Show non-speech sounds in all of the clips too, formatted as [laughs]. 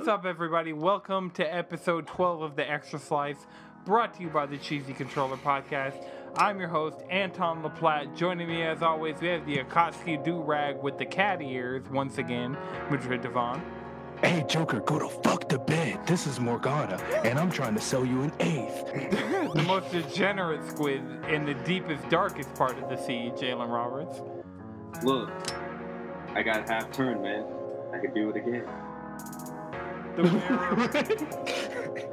What's up, everybody? Welcome to episode 12 of The Extra Slice, brought to you by the Cheesy Controller Podcast. I'm your host, Anton LaPlatte. Joining me, as always, we have the Akatsuki Do Rag with the cat ears, once again, Madrid Devon. Hey, Joker, go to fuck the bed. This is Morgana, and I'm trying to sell you an eighth. [laughs] the most degenerate squid in the deepest, darkest part of the sea, Jalen Roberts. Look, I got half turn, man. I could do it again. The mayor,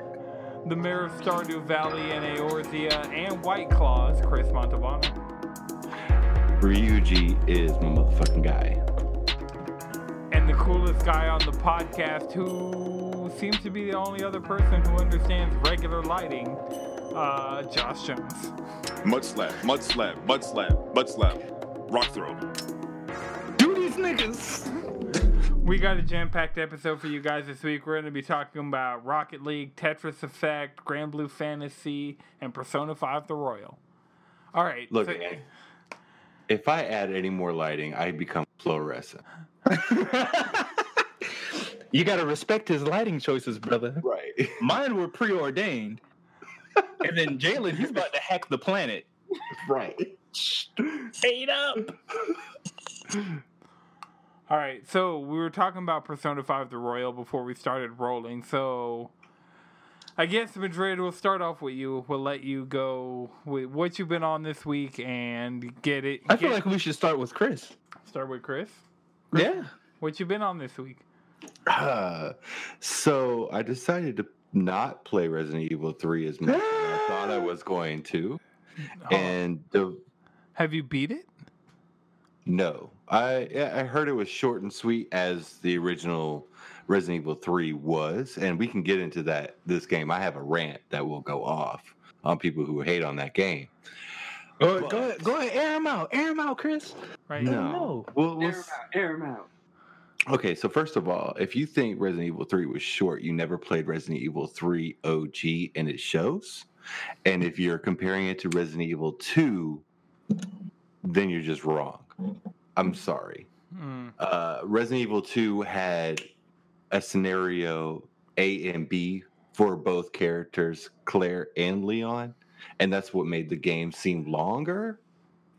[laughs] the mayor of Stardew Valley and Eorzea and White Claws, Chris Montalbano. Ryuji is my motherfucking guy. And the coolest guy on the podcast who seems to be the only other person who understands regular lighting, uh, Josh Jones. Mud slap, mud slap, mud slap, mud slap. Rock throw. Do these niggas. We got a jam-packed episode for you guys this week. We're going to be talking about Rocket League, Tetris Effect, Granblue Fantasy, and Persona 5 The Royal. All right. Look, so- man, if I add any more lighting, I become fluorescent. [laughs] you gotta respect his lighting choices, brother. Right. Mine were preordained. and then Jalen, he's about to hack the planet. right. Straight up. [laughs] All right, so we were talking about Persona 5 The Royal before we started rolling. So I guess Madrid, we'll start off with you. We'll let you go with what you've been on this week and get it. I feel get- like we should start with Chris. start with Chris. Yeah. What you been on this week? Uh, [sighs] so I decided to not play Resident Evil 3 as much as I thought I was going to. [gasps] Oh, And the have you beat it? no, I yeah, I heard it was short and sweet as the original Resident Evil 3 was, and we can get into that this game. I have a rant that will go off on people who hate on that game. Go, But- go ahead, go ahead, air him out. Air him out, Chris. Right. No, No. We'll, we'll Air him out, air him out. Okay, so first of all, if you think Resident Evil 3 was short, you never played Resident Evil 3 OG and it shows. And if you're comparing it to Resident Evil 2, then you're just wrong. I'm sorry. Hmm. Uh, Resident Evil 2 had a scenario A and B for both characters, Claire and Leon. And that's what made the game seem longer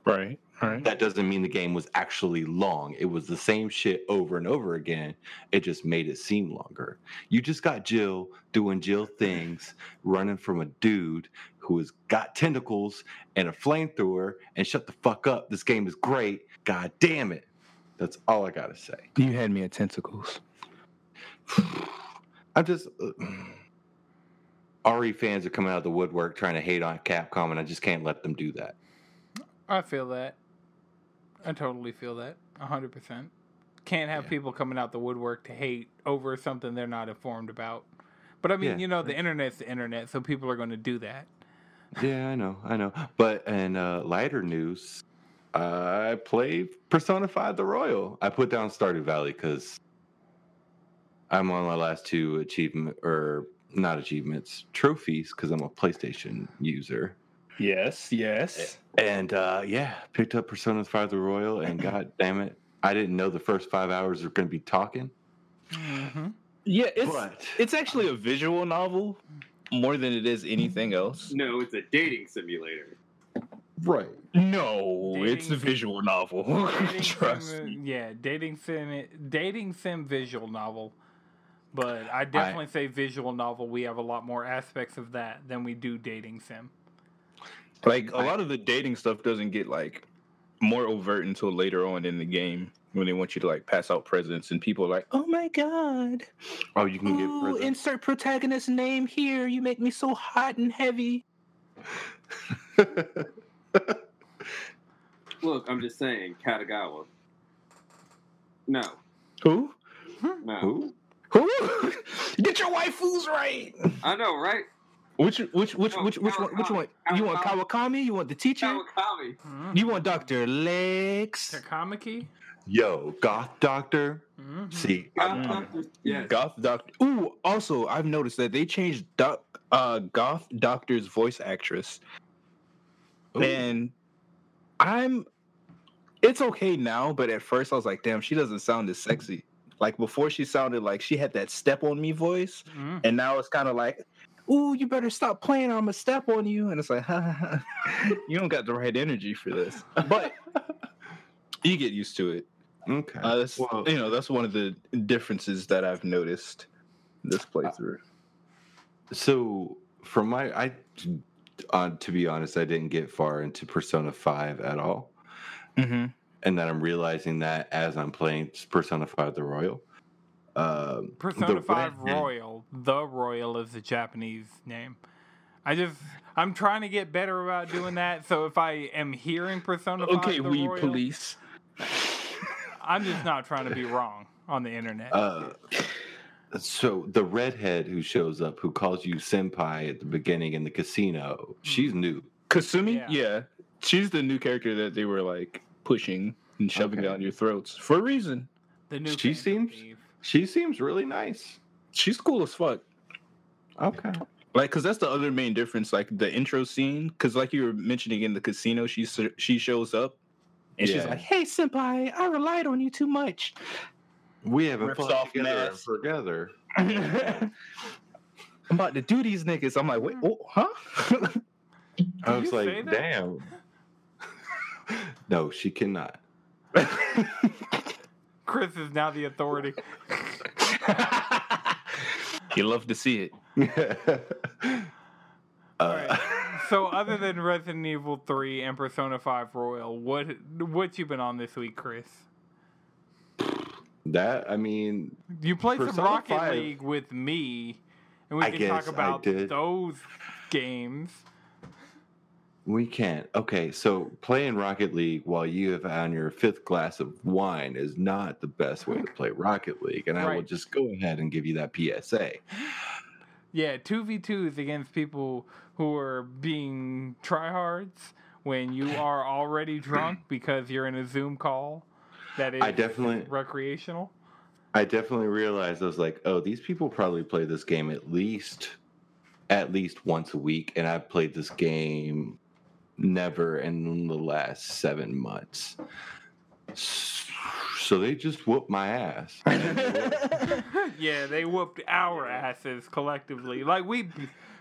Right. Right. that doesn't mean the game was actually long. It was the same shit over and over again. It just made it seem longer. You just got Jill doing Jill things, running from a dude who has got tentacles and a flamethrower, and shut the fuck up. This game is great. God damn it. That's all I gotta say. You had me at tentacles. [sighs] I'm just. Uh, RE fans are coming out of the woodwork trying to hate on Capcom, and I just can't let them do that. I feel that. I totally feel that. 100%. Can't have Yeah. people coming out the woodwork to hate over something they're not informed about. But I mean, Yeah. you know, the internet's the internet, so people are going to do that. Yeah, I know, I know. But in uh, lighter news, I played Persona 5 The Royal. I put down Stardew Valley because I'm on my last two achievement, or not achievements, trophies, because I'm a PlayStation user. Yes. Yes. And uh, yeah, picked up Persona 5 The Royal, and [clears throat] god damn it, I didn't know the first five hours were going to be talking. Mm-hmm. Yeah. It's But it's actually a visual novel more than it is anything else. No, it's a dating simulator. right. No, it's a visual novel. [laughs] Trust sim, me. Yeah, dating sim, dating sim visual novel. But I definitely say visual novel. We have a lot more aspects of that than we do dating sim. Like a lot of the dating stuff doesn't get like more overt until later on in the game when they want you to like pass out presents and people are like, "Oh my god, Oh, you can Ooh, get presents. insert protagonist name here. You make me so hot and heavy." [laughs] Look, I'm just saying, Katagawa. No, Who? no. Who? Who? [laughs] Get your waifus right. I know, right? Which which which No, which which one? Which one? You want Kawakami? You want the teacher? Kawakami. Mhm. You want Doctor Lex? Takamaki? Yo, Goth Doctor. Mhm. See, Mm. Yes. Goth Doctor. Ooh, also I've noticed that they changed doc, uh, Goth Doctor's voice actress, Ooh. and I'm. It's okay now, but at first I was like, "Damn, she doesn't sound as sexy." Like before, she sounded like she had that step on me voice, Mm. and now it's kind of like, "Ooh, you better stop playing. I'm gonna step on you." And it's like, ha, ha, ha. you don't got the right energy for this, but [laughs] you get used to it. Okay. Uh, that's, Well- you know, that's one of the differences that I've noticed this playthrough. So from my I uh, to be honest, I didn't get far into Persona 5 at all. Mm-hmm. And then I'm realizing that as I'm playing Persona 5 the Royal. Um, Persona the 5 redhead- Royal. The Royal is the Japanese name. I just, I'm trying to get better about doing that. So if I am hearing Persona 5 Okay, the we Royal, police. I'm just not trying to be [laughs] wrong on the internet. Uh, so the redhead who shows up, who calls you senpai at the beginning in the casino, she's new. Kasumi, Yeah. yeah. she's the new character that they were like pushing and shoving Okay. down your throats for a reason. the new she seems- Thief. She seems really nice. She's cool as fuck. Okay. Like, cause that's the other main difference. Like the intro scene, cause like you were mentioning in the casino, she she shows up and she's like, "Hey, senpai, I relied on you too much." We haven't Rips fought together mask. [laughs] together. I'm about to do these niggas. I'm like, wait, oh, huh? [laughs] I was like, damn. no, she cannot. [laughs] Chris is now the authority. you love to see it. uh, Alright. So other than Resident Evil 3 and Persona 5 Royal, what what you been on this week, Chris? that I mean, You played some Rocket 5 League with me, and we I can guess talk about those games. we can't. Okay, so playing Rocket League while you have on your fifth glass of wine is not the best way to play Rocket League, and I will just go ahead and give you that PSA. Yeah, two v twos against people who are being tryhards when you [laughs] are already drunk because you're in a Zoom call that is I definitely- recreational. I definitely realized I was like, oh, these people probably play this game at least at least once a week, and I've played this game never in the last seven months. So they just whooped my ass. [laughs] yeah, they whooped our asses collectively. Like we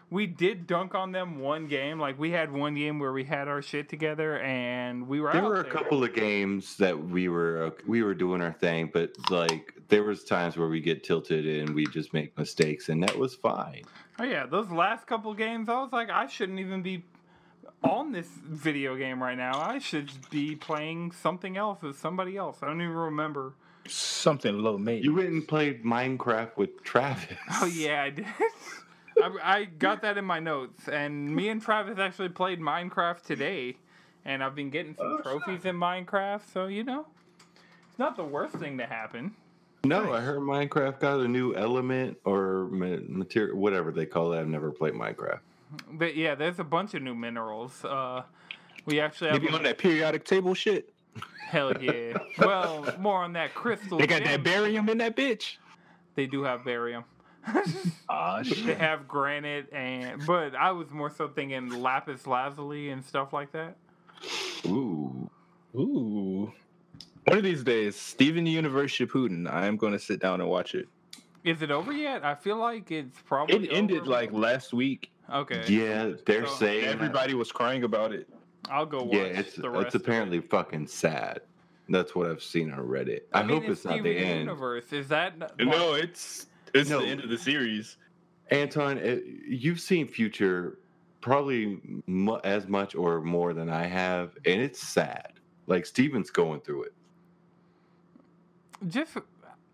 we did dunk on them one game. Like we had one game where we had our shit together and we were there out were a there. couple of games that we were we were doing our thing, but like there was times where we get tilted and we just make mistakes, and that was fine. Oh yeah, those last couple games, I was like, I shouldn't even be on this video game right now. I should be playing something else with somebody else. I don't even remember. Something low maintenance. You went and played Minecraft with Travis. Oh yeah, I did. [laughs] I, I got that in my notes, and me and Travis actually played Minecraft today, and I've been getting some trophies in Minecraft. So you know, it's not the worst thing to happen. No, I heard Minecraft got a new element or material, whatever they call it. I've never played Minecraft. But yeah, there's a bunch of new minerals. Uh, we actually have Maybe on that periodic table shit. hell yeah. [laughs] Well, more on that crystal. They got gem. that barium in that bitch. They do have barium. [laughs] Ah, they have granite and but I was more so thinking lapis lazuli and stuff like that. Ooh, Ooh. One of these days, Steven Universe Shippuden. I am going to sit down and watch it. Is it over yet? I feel like it's probably It ended over. like last week. okay. yeah, they're So saying Everybody was crying about it. I'll go watch Yeah, it's the rest. it's apparently fucking sad. That's what I've seen on Reddit. I, I, mean, hope it's, not the Steven end. Universe. Is that n- No, it's it's No. the end of the series. Anton, eh, you've seen Future probably as much or more than I have, and it's sad. Like Steven's going through it. just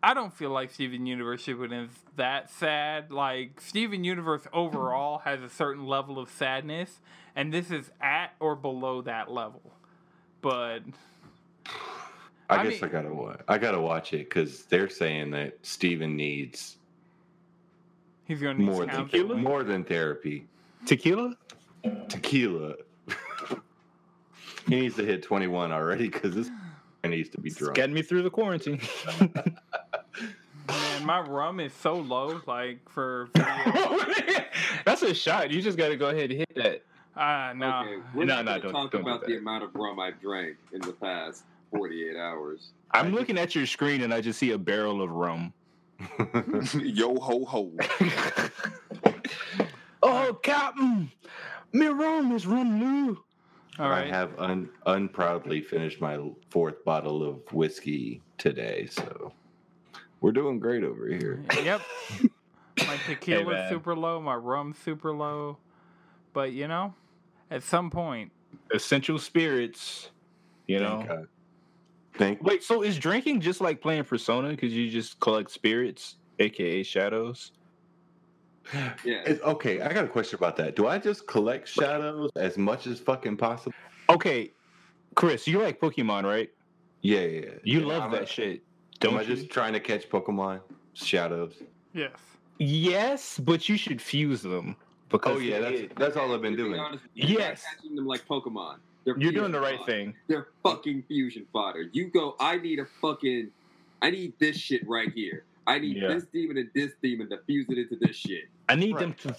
I don't feel like Steven Universe Shippuden is that sad. Like Steven Universe overall has a certain level of sadness, and this is at or below that level. But I, I guess mean- I gotta watch. I gotta watch it because they're saying that Steven needs he's gonna need more than counseling. more than therapy. Tequila? Tequila. he needs to hit twenty one already because this guy needs to be It's drunk. getting me through the quarantine. Man, my rum is so low. Like for. [laughs] That's a shot. You just got to go ahead and hit that. Ah, no. Okay, we're No, not no, going don't- talk don't do about the amount of rum I've drank in the past. 48 hours. I'm looking at your screen and I just see a barrel of rum. Yo ho ho. [laughs] oh, Captain, me rum is rum new. All I have un- unproudly finished my fourth bottle of whiskey today, so we're doing great over here. Yep. [laughs] My tequila's man. super low, my rum's super low. But you know, at some point, Essential spirits, you know. Thank God. Wait, so is drinking just like playing Persona because you just collect spirits, aka shadows? [sighs] Yeah. It's, okay, I got a question about that. Do I just collect shadows as much as fucking possible? Okay, Chris, you like Pokemon, right? Yeah, yeah. yeah. You Yeah, love I'm that a- shit, Am don't I you? just trying to catch Pokemon shadows? yes. Yes, but you should fuse them oh, because Oh yeah, that's that's all I've been To be doing. honest, Yes. catching them like Pokemon. They're you're doing the right fodder. thing. They're fucking fusion fodder. You go. I need a fucking. I need this shit right here. I need Yeah. this demon and this demon to fuse it into this shit. I need them to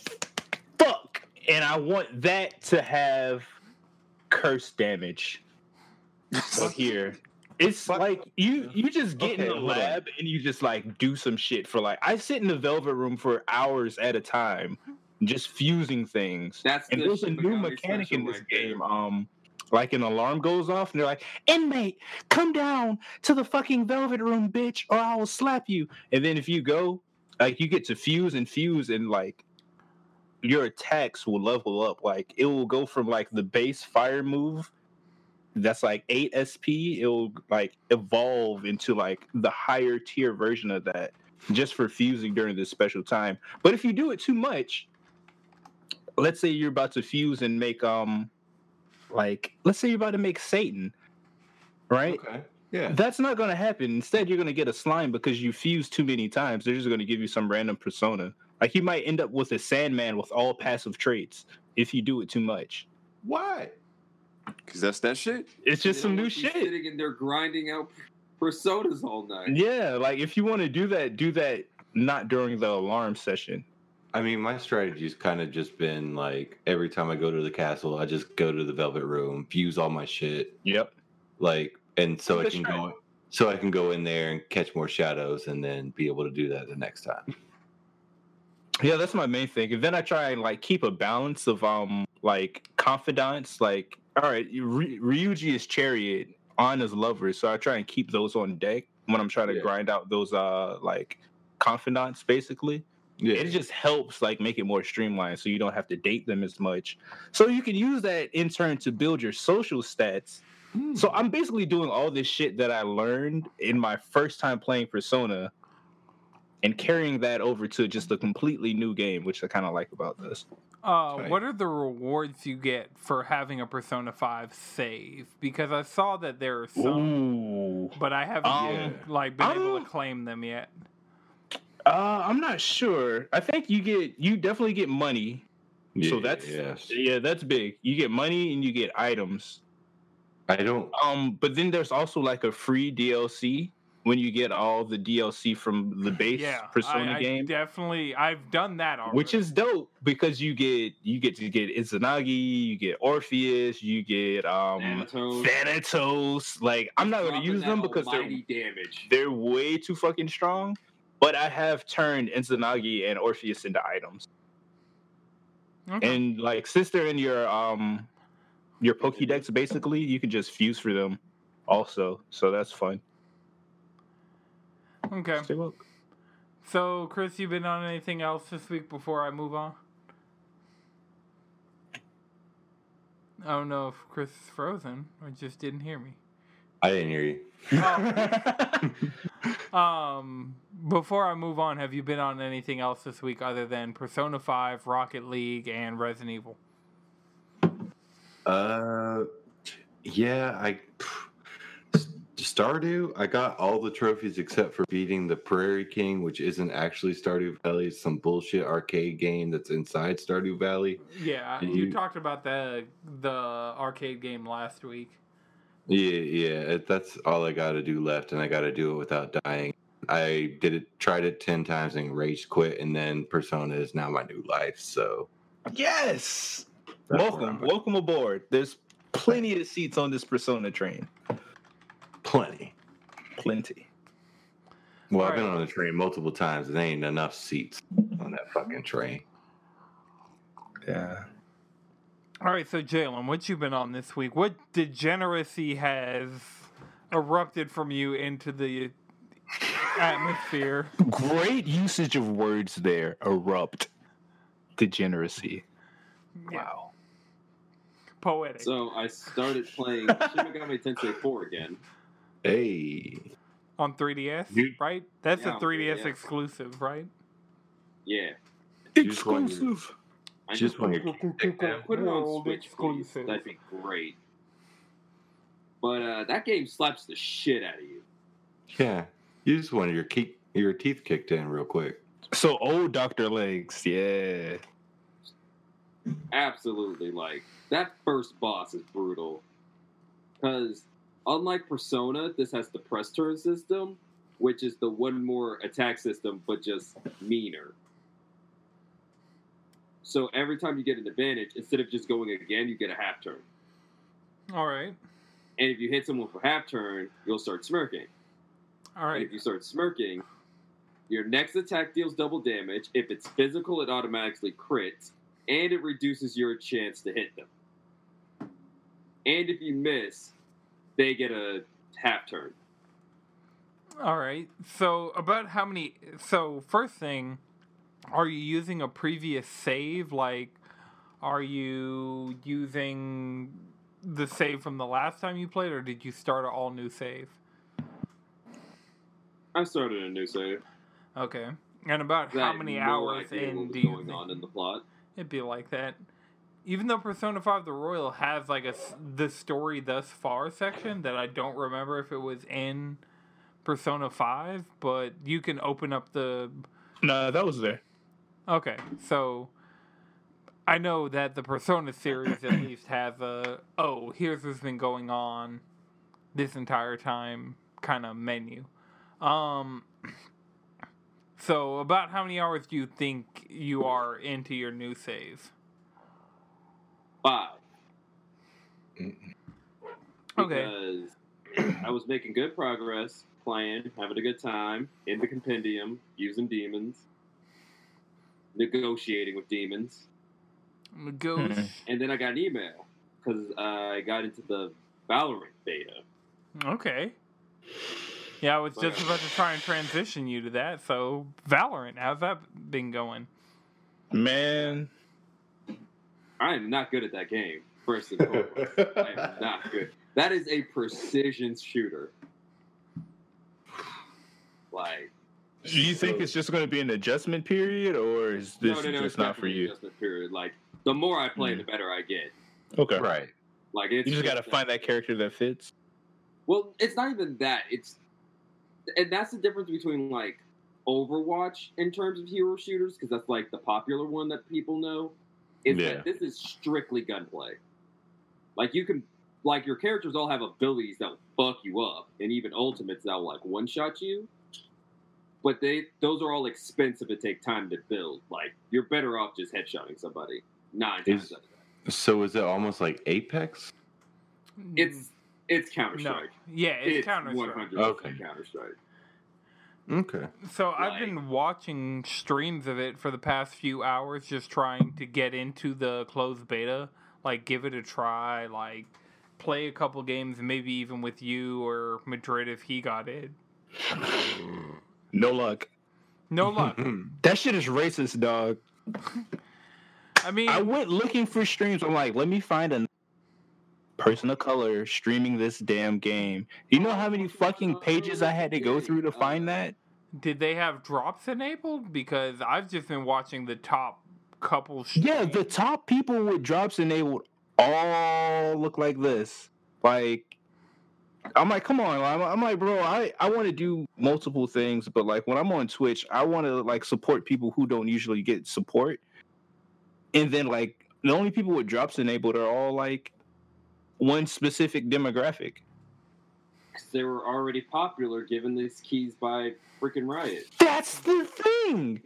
fuck, and I want that to have curse damage. [laughs] So here, it's Fuck. like you you just get in the hold on. lab and you just like do some shit for like I sit in the velvet room for hours at a time, just fusing things. That's and the there's a new mechanic in this right there. game. Um, like an alarm goes off, and they're like, "Inmate, come down to the fucking velvet room, bitch, or I will slap you." And then if you go, like, you get to fuse and fuse, and like your attacks will level up. Like it will go from like the base fire move. That's like 8 SP. It will like evolve into like the higher tier version of that just for fusing during this special time. But if you do it too much, let's say you're about to fuse and make um like let's say you're about to make Satan, right? Okay. Yeah. That's not going to happen. Instead, you're going to get a slime because you fuse too many times. They're just going to give you some random persona. Like you might end up with a Sandman with all passive traits if you do it too much. Why? Cause that's that shit. It's just some new shit. Sitting in there grinding out personas all night. Yeah, like if you want to do that, do that not during the alarm session. I mean, my strategy's kind of just been like every time I go to the castle, I just go to the Velvet Room, fuse all my shit, Yep. like, and so I can go, so I can go in there and catch more shadows, and then be able to do that the next time. Yeah, that's my main thing. And then I try and like keep a balance of um like confidants. Like, all right, Ry- Ryuji is chariot, Ann is lover, so I try and keep those on deck when I'm trying to Yeah. grind out those uh like confidants, basically. Yeah. It just helps like make it more streamlined, so you don't have to date them as much. So you can use that in turn to build your social stats. So I'm basically doing all this shit that I learned in my first time playing Persona and carrying that over to just a completely new game, which I kind of like about this. Uh, Right. what are the rewards you get for having a Persona 5 save? Because I saw that there are some, Ooh. but I haven't Um, like been able um, to claim them yet. Uh, I'm not sure. I think you get you definitely get money. so that's yes. yeah, that's big. You get money and you get items. I don't. Um, but then there's also like a free DLC when you get all the DLC from the [laughs] base Yeah, Persona I, I game. definitely I've done that already. which is dope because you get you get to get Izanagi, you get Orpheus, you get um Thanatos. Thanatos. Like I'm not gonna use them because they're almighty damage. they're way too fucking strong. But I have turned Izanagi and Orpheus into items. Okay. And like since they're in your um your Pokédex basically, you can just fuse for them also. So that's fun. okay. Stay woke. So, Chris, you been on anything else this week before I move on? I don't know if Chris is frozen or just didn't hear me. I didn't hear you. Oh. [laughs] [laughs] Um, before I move on, have you been on anything else this week other than Persona 5, Rocket League, and Resident Evil? Uh, yeah, I Stardew. I got all the trophies except for beating the Prairie King, which isn't actually Stardew Valley. It's some bullshit arcade game that's inside Stardew Valley. Yeah, you you- talked about the the arcade game last week. Yeah, yeah, that's all I got to do left, and I got to do it without dying. I did it, tried it ten times, and rage quit, and then Persona is now my new life. So yes. that's welcome, welcome aboard. There's plenty of seats on this Persona train. plenty. Plenty. Well, I've been Alright. on the train multiple times, and there ain't enough seats on that fucking train. Yeah. All right, so Jalen, what you been on this week? What degeneracy has erupted from you into the atmosphere? Great usage of words there. Erupt. Degeneracy. Wow. Poetic. So I started playing [laughs] Shin Megami Tensei 4 again. Hey, on 3DS, You- right? That's Yeah, a 3DS yeah. exclusive, right? Yeah. Just Exclusive. I just when you're put it on Switch, please. exclusive. That'd be great. But uh, that game slaps the shit out of you. yeah, you just wanted your keep your teeth kicked in real quick. So old Dr. Legs, yeah. Absolutely, like that first boss is brutal. Because unlike Persona, this has the press turn system, which is the one more attack system, but just meaner. So every time you get an advantage, instead of just going again, you get a half turn. All right. And if you hit someone for half turn, you'll start smirking. All right. And if you start smirking, your next attack deals double damage. If it's physical, it automatically crits, and it reduces your chance to hit them. And if you miss, they get a half turn. All right. So, about how many. So, first thing, are you using a previous save? Like, are you using the save from the last time you played, or did you start an all new save? I started a new save. Okay. And about I how many hours idea in what was do you going think- on in the plot? It'd be like that. Even though Persona 5 The Royal has like a the story thus far section that I don't remember if it was in Persona 5, but you can open up the No, that was there. Okay. So I know that the Persona series at [coughs] least has a oh, here's what's been going on this entire time kind of menu. Um [coughs] so about how many hours do you think you are into your new save? Five. Okay. Because [coughs] I was making good progress, playing, having a good time in the compendium, using demons, negotiating with demons. Ghost. Mhm. And then I got an email because I got into the Valorant beta. Okay. Yeah, I was just about to try and transition you to that. So, Valorant, how's that been going? Man, I am not good at that game, first and foremost. I am [laughs] not good. That is a precision shooter. [sighs] Like, do you think it's just going to be an adjustment period, or is this no, no, no, it's just not for definitely you? Adjustment period. Like, the more I play, Mm. the better I get. Okay, Right. Like, it's You just got to find that character that fits. Well, it's not even that. It's and that's the difference between like Overwatch in terms of hero shooters because that's like the popular one that people know. Is Yeah. that this is strictly gunplay. Like you can, like your characters all have abilities that will fuck you up, and even ultimates that will like one shot you. But they those are all expensive and take time to build. Like you're better off just headshotting somebody nine times Is- out of ten. So is it almost like Apex? Hmm. It's it's Counter no. Strike. Yeah, it's, It's Counter one Strike. hundred percent Okay. Counter Strike. Okay. So I've been watching streams of it for the past few hours, just trying to get into the closed beta. Like, give it a try. Like, play a couple games, maybe even with you or Madrid if he got it. [laughs] No luck. No luck. [laughs] That shit is racist, dog. I mean, I went looking for streams. I'm like, let me find a person of color streaming this damn game. You know how many fucking pages I had to go through to find that? did they have drops enabled? Because I've just been watching the top couple. Streams. Yeah, the top people with drops enabled all look like this. Like, I'm like, come on. I'm, I'm like, bro, I, I want to do multiple things, but like when I'm on Twitch, I want to like support people who don't usually get support. And then like the only people with drops enabled are all like one specific demographic. they were already popular given these keys by freaking Riot. That's the thing.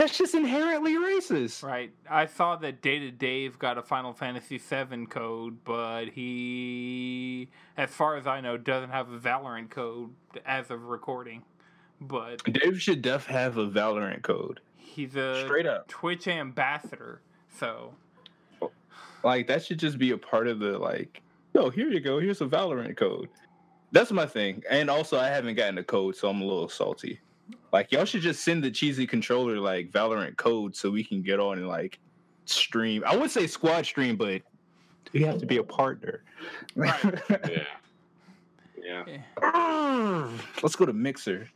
That's just inherently racist. Right. I saw that Data Dave got a Final Fantasy VII code, but he, as far as I know, doesn't have a Valorant code as of recording. But Dave should def have a Valorant code. he's a Straight up. Twitch ambassador, so Like that should just be a part of the like. Yo, here you go. Here's a Valorant code. That's my thing. And also, I haven't gotten a code, so I'm a little salty. Like y'all should just send the cheesy controller like Valorant code so we can get on and like stream. I would say squad stream, but we have to be a partner. [laughs] Yeah. Yeah. eh, [clears throat] Let's go to Mixer.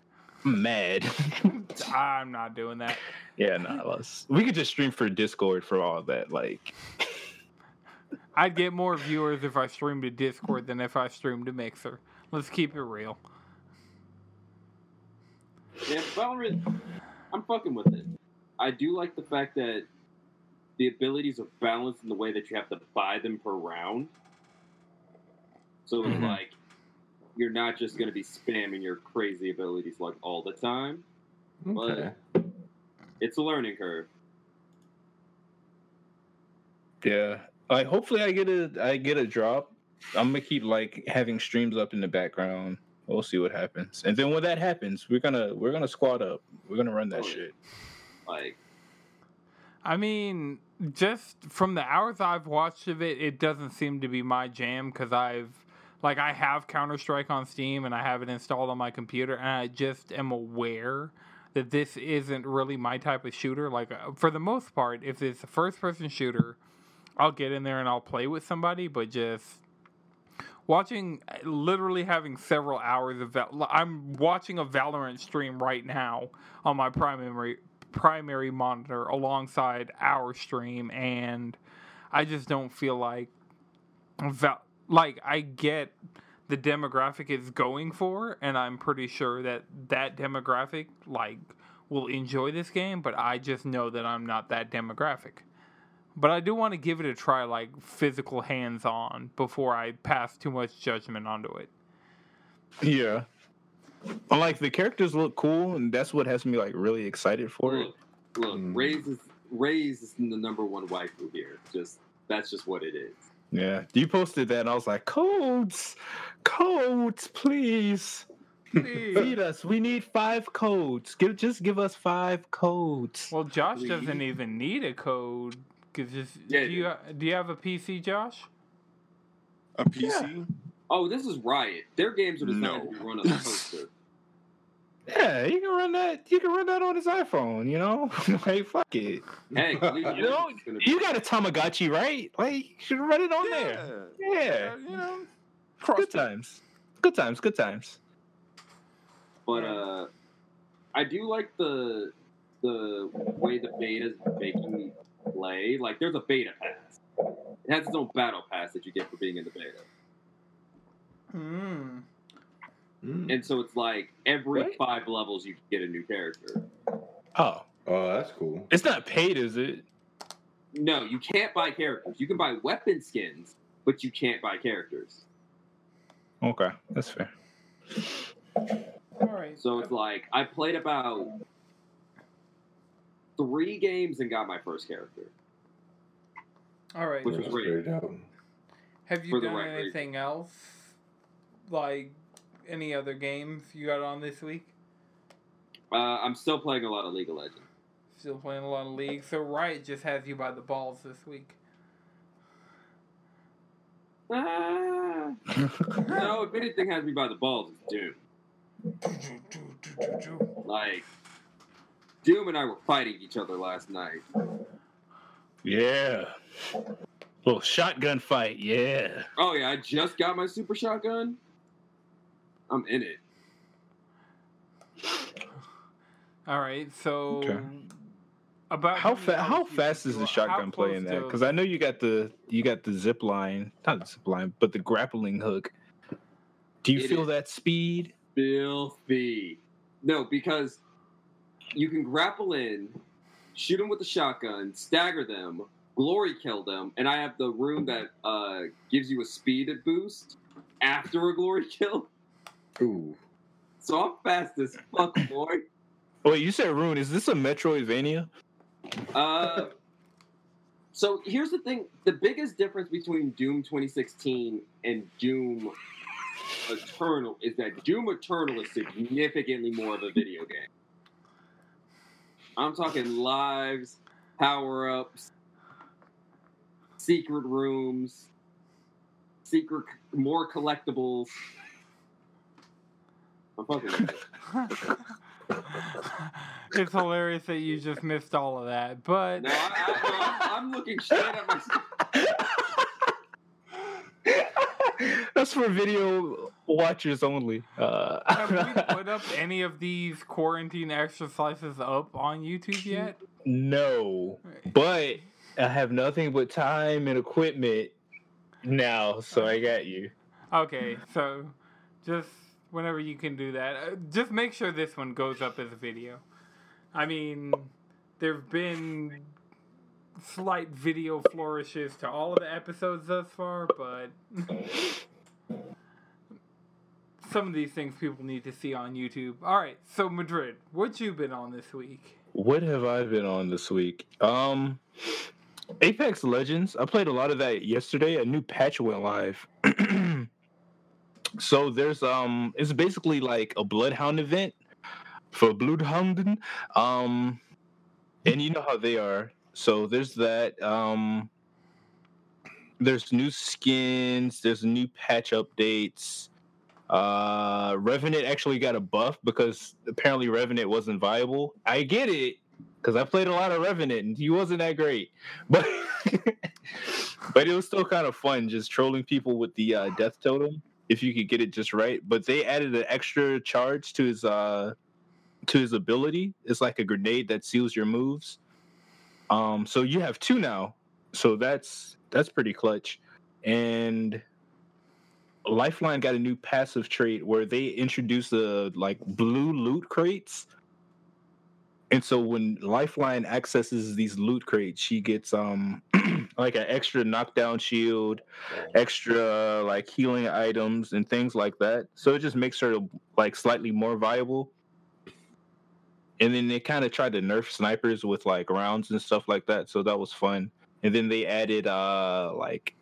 I'm mad. [laughs] I'm not doing that. yeah, nah, let's. We could just stream for Discord for all of that. Like, I'd get more viewers if I streamed to Discord than if I streamed to Mixer. Let's keep it real. Yeah, Valorant, I'm fucking with it. I do like the fact that the abilities are balanced in the way that you have to buy them per round. So it's Mhm. like you're not just going to be spamming your crazy abilities like all the time. Okay. It's a learning curve. yeah. I hopefully, I get a I get a drop. I'm gonna keep like having streams up in the background. We'll see what happens, and then when that happens, we're gonna we're gonna squad up. We're gonna run that Oh, shit. Like, I mean, just from the hours I've watched of it, it doesn't seem to be my jam because I've, like, I have Counter Strike on Steam and I have it installed on my computer, and I just am aware that this isn't really my type of shooter. Like, uh, for the most part, if it's a first person shooter, I'll get in there and I'll play with somebody, but just watching literally having several hours of Val- I'm watching a Valorant stream right now on my primary primary monitor alongside our stream and I just don't feel like Val- like I get the demographic is going for and I'm pretty sure that that demographic like will enjoy this game but I just know that I'm not that demographic. But I do want to give it a try, like physical hands on, before I pass too much judgment onto it. Yeah. But, Like the characters look cool, and that's what has me like really excited for it. look, look, Mm. Raze is Raze is the number one waifu here. Just that's just what it is. Yeah, you posted that, and I was like, codes, codes, please feed us. We need five codes. Give just give us five codes. Well, Josh Please. doesn't even need a code. Cause just, Yeah, do you do you have a PC, Josh? A PC? Oh, this is Riot. Their games are designed No. to be run on a [laughs] toaster. Yeah, you can run that. You can run that on his iPhone. You know, [laughs] like fuck it. Hey, You know, Legends is gonna be- you got a Tamagotchi, right? Like you should run it on there. Yeah. Yeah, You know, cross good times. Good times. Good times. But uh, I do like the the way the beta is making me play. Like, there's a beta pass. It has its own battle pass that you get for being in the beta, Hmm. Mm. and so it's like every What? five levels you get a new character. Oh, Oh, that's cool. it's not paid, is it? No, you can't buy characters. You can buy weapon skins, but you can't buy characters. Okay, that's fair. All right. So it's like I played about three games and got my first character. all right. which That's was great. very. Have you done right reason. anything else? Like any other games you got on this week? Uh, I'm still playing a lot of League of Legends. Still playing a lot of League. So Riot just has you by the balls this week. Ah, [laughs] no, if anything has me by the balls, it's Doom. Like, Doom and I were fighting each other last night. yeah. Little shotgun fight. Yeah. Oh yeah, I just got my super shotgun. I'm in it. All right. So Okay. about How many fa- how fast is the shotgun play in that? to- Because I know you got the you got the zip line, not the zip line, but the grappling hook. Do you It feel that speed? Filthy. No, because you can grapple in, shoot them with the shotgun, stagger them, glory kill them, and I have the rune that uh, gives you a speed boost after a glory [laughs] kill. Ooh. So I'm fast as fuck, boy. [laughs] Wait, you said Rune? Is this a Metroidvania? Uh, so here's the thing: the biggest difference between Doom 2016 and Doom Eternal is that Doom Eternal is significantly more of a video game. I'm talking lives, power ups, secret rooms, secret more collectibles. I'm fucking with it. [laughs] it's hilarious that you just missed all of that, but No, I, I'm looking straight at my. [laughs] That's for video watchers only. Uh, [laughs] have we put up any of these quarantine exercises up on YouTube yet? no, but I have nothing but time and equipment now, so I got you. Okay, so just whenever you can do that, uh, just make sure this one goes up as a video. I mean, there've been slight video flourishes to all of the episodes thus far, but [laughs] some of these things people need to see on YouTube. All right, so Madrid, what you been on this week? What have I been on this week? Um, Apex Legends. I played a lot of that yesterday. A new patch went live. [clears throat] so there's um, it's basically like a Bloodhound event for Bloodhound. Um, and you know how they are. So there's that. Um, there's new skins. There's new patch updates. Uh, Revenant actually got a buff because apparently Revenant wasn't viable. I get it because I played a lot of Revenant and he wasn't that great, [laughs] but but it was still kind of fun just trolling people with the uh, death totem if you could get it just right. But they added an extra charge to his uh to his ability. It's like a grenade that seals your moves. Um, so you have two now. So that's that's pretty clutch. And Lifeline got a new passive trait where they introduced the like blue loot crates. And so when Lifeline accesses these loot crates, she gets um [clears throat] like an extra knockdown shield, extra like healing items and things like that. So it just makes her like slightly more viable. And then they kind of tried to nerf snipers with like rounds and stuff like that. So that was fun. And then they added uh like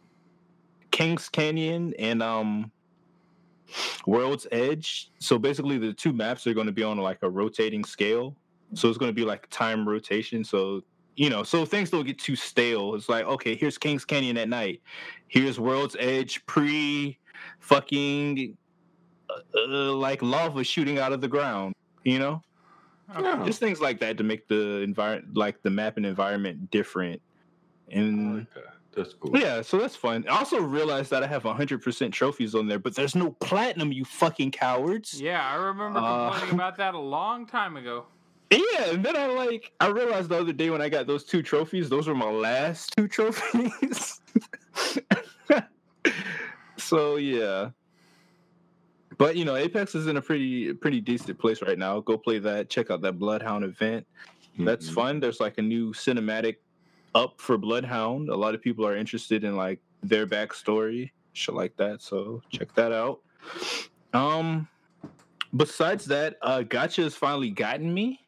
Kings Canyon and um World's Edge. So basically the two maps are going to be on like a rotating scale. So it's going to be like time rotation. So you know, so things don't get too stale. It's like, okay, here's Kings Canyon at night. Here's World's Edge pre fucking uh, uh, like lava shooting out of the ground, you know? Okay. Just things like that to make the environment like the map and environment different. And that. That's cool. yeah, so that's fun. I also realized that I have 100% trophies on there, but there's no platinum, you fucking cowards. Yeah, I remember Uh, complaining [laughs] about that a long time ago. Yeah, and then I like I realized the other day when I got those two trophies, those were my last two trophies. [laughs] so yeah. But you know, Apex is in a pretty pretty decent place right now. Go play that. Check out that Bloodhound event. That's Mhm. fun. There's like a new cinematic up for Bloodhound. A lot of people are interested in like their backstory, shit like that. So check that out. Um, besides that, uh, Gacha has finally gotten me.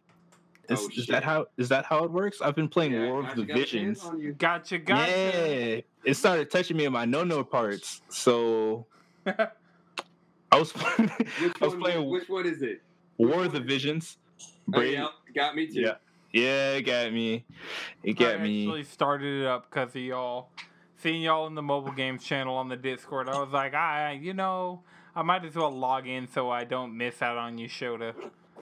Is, Oh, is that how is that how it works? I've been playing Yeah, War of gotcha, the got his hands Visions. Gotcha, gotcha. Yeah, it started touching me in my no no parts. So [laughs] I was playing, [laughs] Which I was one, playing which one is it? War of the Visions. Oh, Brady- yeah, got me too. Yeah. Yeah, it got me. It I got me. actually started it up because of y'all. Seeing y'all in the mobile games channel on the Discord, I was like, I, you know, I might as well log in so I don't miss out on you, Shota.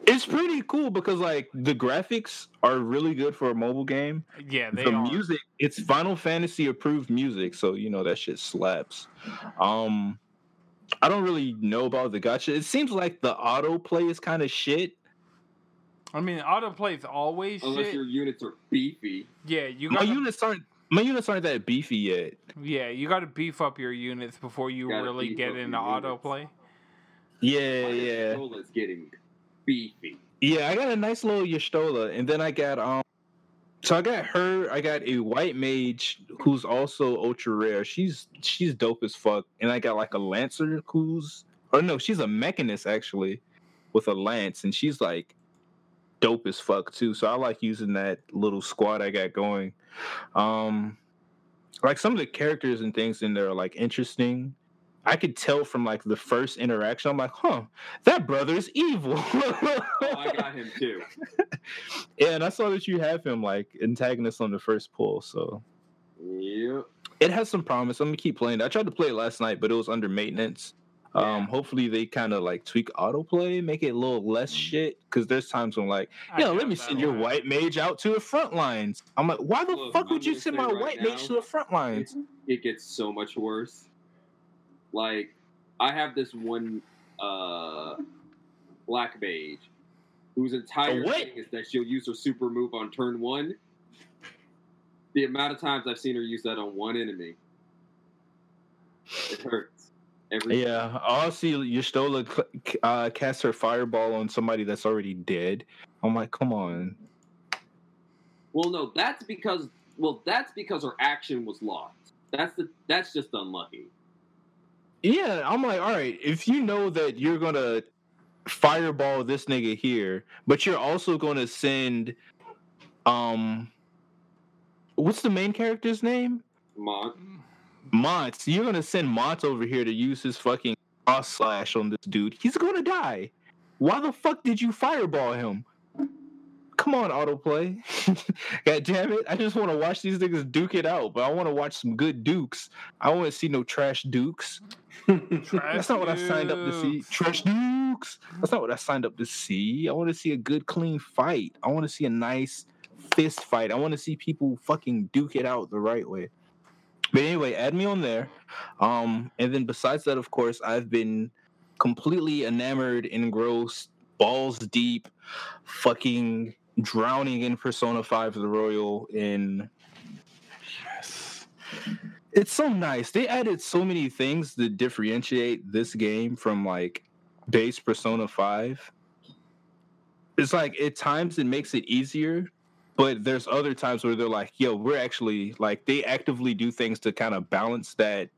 It's pretty cool because like the graphics are really good for a mobile game. Yeah, they the are. music, it's Final Fantasy approved music, so you know that shit slaps. Um I don't really know about the gacha. It seems like the autoplay is kind of shit. I mean, autoplay is always Unless shit. your units are beefy. Yeah, you My got units aren't my units aren't that beefy yet. yeah, you got to beef up your units before you Gotta really get into units. autoplay. Yeah, My yeah. Y'shtola's getting beefy. Yeah, I got a nice little Yashtola, and then I got um. So I got her. I got a white mage who's also ultra rare. She's she's dope as fuck, and I got like a lancer who's or no, she's a mechanist actually, with a lance, and she's like dope as fuck too. So I like using that little squad I got going. Um, like some of the characters and things in there are like interesting. I could tell from like the first interaction. I'm like, huh, that brother is evil. Oh, I got him [laughs] too. yeah, and I saw that you have him like antagonist on the first pull, so Yep. it has some promise. I'm gonna keep playing. I tried to play it last night, but it was under maintenance. Um, hopefully they kind of like tweak autoplay, make it a little less shit. Because there's times when like, doubt let me send your white mage out to the front lines. I'm like, why the Look, fuck would you send my right white now, mage to the front lines? It, it gets so much worse. Like, I have this one uh, black mage whose entire what? thing is that she'll use her super move on turn one. The amount of times I've seen her use that on one enemy, it hurts. Every Yeah, I'll see Y'shtola uh, cast her fireball on somebody that's already dead. I'm like, come on. Well, no, that's because well, that's because her action was lost. That's the that's just unlucky. Yeah, I'm like, all right, if you know that you're gonna fireball this nigga here, but you're also gonna send um what's the main character's name? Mon- Mont. You're gonna send Mont over here to use his fucking cross slash on this dude. He's gonna die. Why the fuck did you fireball him? Come on, autoplay. [laughs] God damn it. I just want to watch these niggas duke it out, but I want to watch some good dukes. I want to see no trash dukes. That's not what I signed up to see. Trash dukes. That's not what I signed up to see. I want to see a good, clean fight. I want to see a nice fist fight. I want to see people fucking duke it out the right way. But anyway, add me on there. Um, and then besides that, of course, I've been completely enamored, engrossed, balls deep, fucking drowning in Persona 5 the Royal in Yes. it's so nice. They added so many things to differentiate this game from like base Persona 5. It's like at times it makes it easier, but there's other times where they're like, yo, we're actually like they actively do things to kind of balance that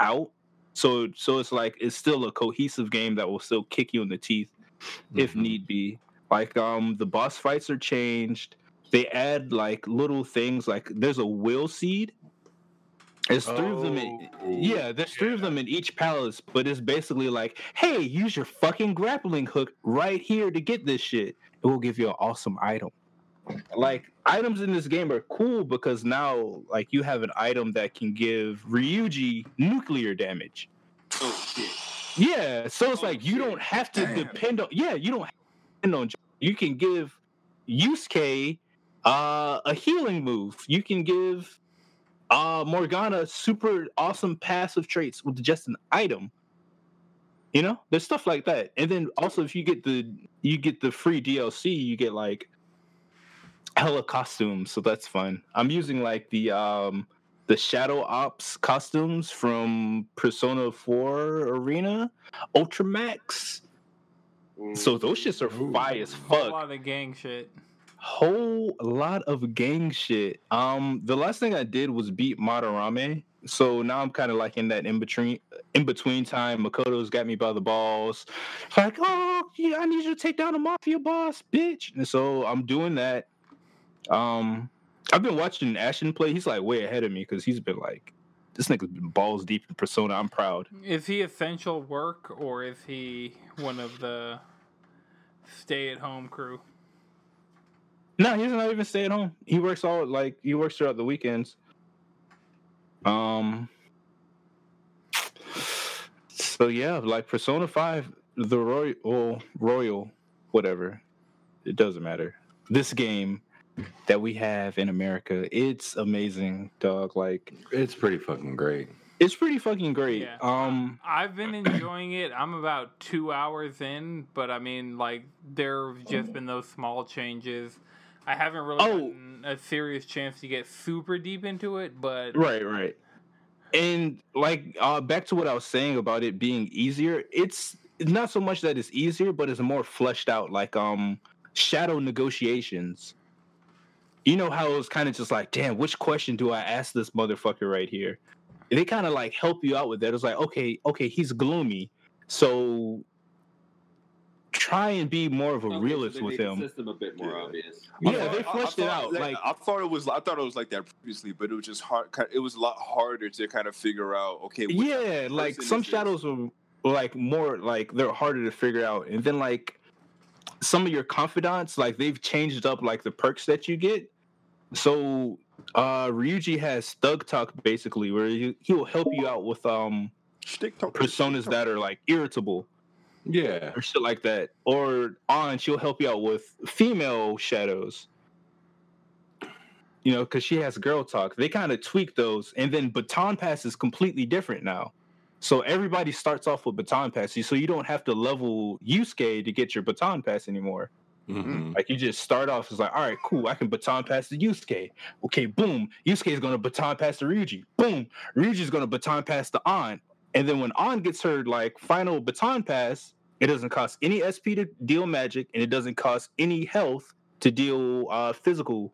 out. So so it's like it's still a cohesive game that will still kick you in the teeth if Mhm. need be. Like um the boss fights are changed. They add like little things like there's a will seed. There's three of them in Oh, yeah, there's three of them in each palace, but it's basically like, hey, use your fucking grappling hook right here to get this shit. It will give you an awesome item. Like items in this game are cool because now like you have an item that can give Ryuji nuclear damage. oh shit! Yeah, so it's Oh, like you shit. don't have to Damn. depend on. Yeah, you don't have to depend on. You can give Yusuke uh, a healing move. You can give uh, Morgana super awesome passive traits with just an item. You know, there's stuff like that, and then also if you get the you get the free DLC, you get like hella costumes, so that's fun. I'm using like the um the Shadow Ops costumes from Persona 4 Arena Ultramax. So those shits are Ooh. fire as Whole fuck. lot of gang shit. Whole lot of gang shit. Um, the last thing I did was beat Madarame. So now I'm kind of like in that in between in between time. Makoto's got me by the balls. Like, oh yeah, I need you to take down the mafia boss, bitch. And so I'm doing that. Um, I've been watching Ashton play. He's like way ahead of me because he's been like, this nigga's balls deep in Persona. I'm proud. Is he essential work or is he one of the stay at home crew? No, he's not even stay at home. He works all like he works throughout the weekends. Um. So yeah, like Persona Five, the Royal, Royal, whatever, it doesn't matter. This game that we have in America, it's amazing, dog. Like It's pretty fucking great. it's pretty fucking great. Yeah. Um. I've been enjoying it. I'm about two hours in, but I mean, like, there have just been those small changes. I haven't really Oh. gotten a serious chance to get super deep into it, but Right, right. And like uh back to what I was saying about it being easier, it's it's not so much that it's easier, but it's more fleshed out, like um shadow negotiations. You know how it was kind of just like, damn, which question do I ask this motherfucker right here? They kind of like help you out with that. It's like, okay, okay, he's gloomy. So try and be more of a Okay, so realist they with made the him. system a bit more Yeah. obvious. Yeah, I thought- they I- I fleshed it thought, out. Like, I thought it was. I thought it was like that previously, but it was just hard. It was a lot harder to kind of figure out. Okay, yeah, like some shadows were like more like they're harder to figure out, and then like some of your confidants, like they've changed up like the perks that you get. So uh Ryuji has thug talk basically, where he, he'll help you out with um Stick talk- personas talk. that are like irritable Yeah. or shit like that. Or Ann, she'll help you out with female shadows. You know, because she has girl talk. They kind of tweak those, and then baton pass is completely different now. So everybody starts off with baton pass, so you don't have to level Yusuke to get your baton pass anymore. Mhm. Like you just start off as like, all right, cool, I can baton pass to Yusuke. Okay, boom, Yusuke is gonna baton pass to Ryuji. Boom, Ryuji's gonna baton pass to Ann. And then when Ann gets her like final baton pass, it doesn't cost any SP to deal magic, and it doesn't cost any health to deal uh physical.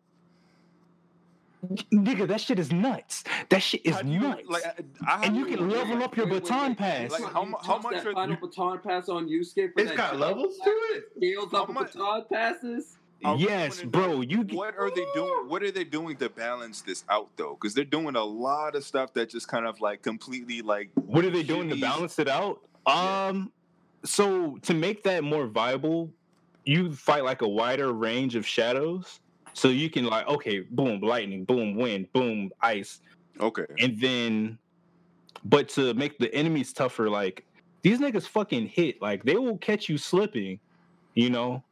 Nigga, that shit is nuts. That shit is you- nuts. Like, I, I and you can to- level up your Wait, wait, baton wait. pass. Like, how mu- toss how much that are- final baton pass on Yusuke for It's that got levels to it. Scales How up much- baton passes. I really yes, wanna bro. know You What are they doing? What are they doing to balance this out though? Because they're doing a lot of stuff that just kind of like completely like What are they doing to balance it out? Yeah. Um, so to make that more viable, you fight like a wider range of shadows. So you can like, okay, boom, lightning, boom, wind, boom, ice, okay. and then, but to make the enemies tougher, like these niggas fucking hit, like they will catch you slipping, you know.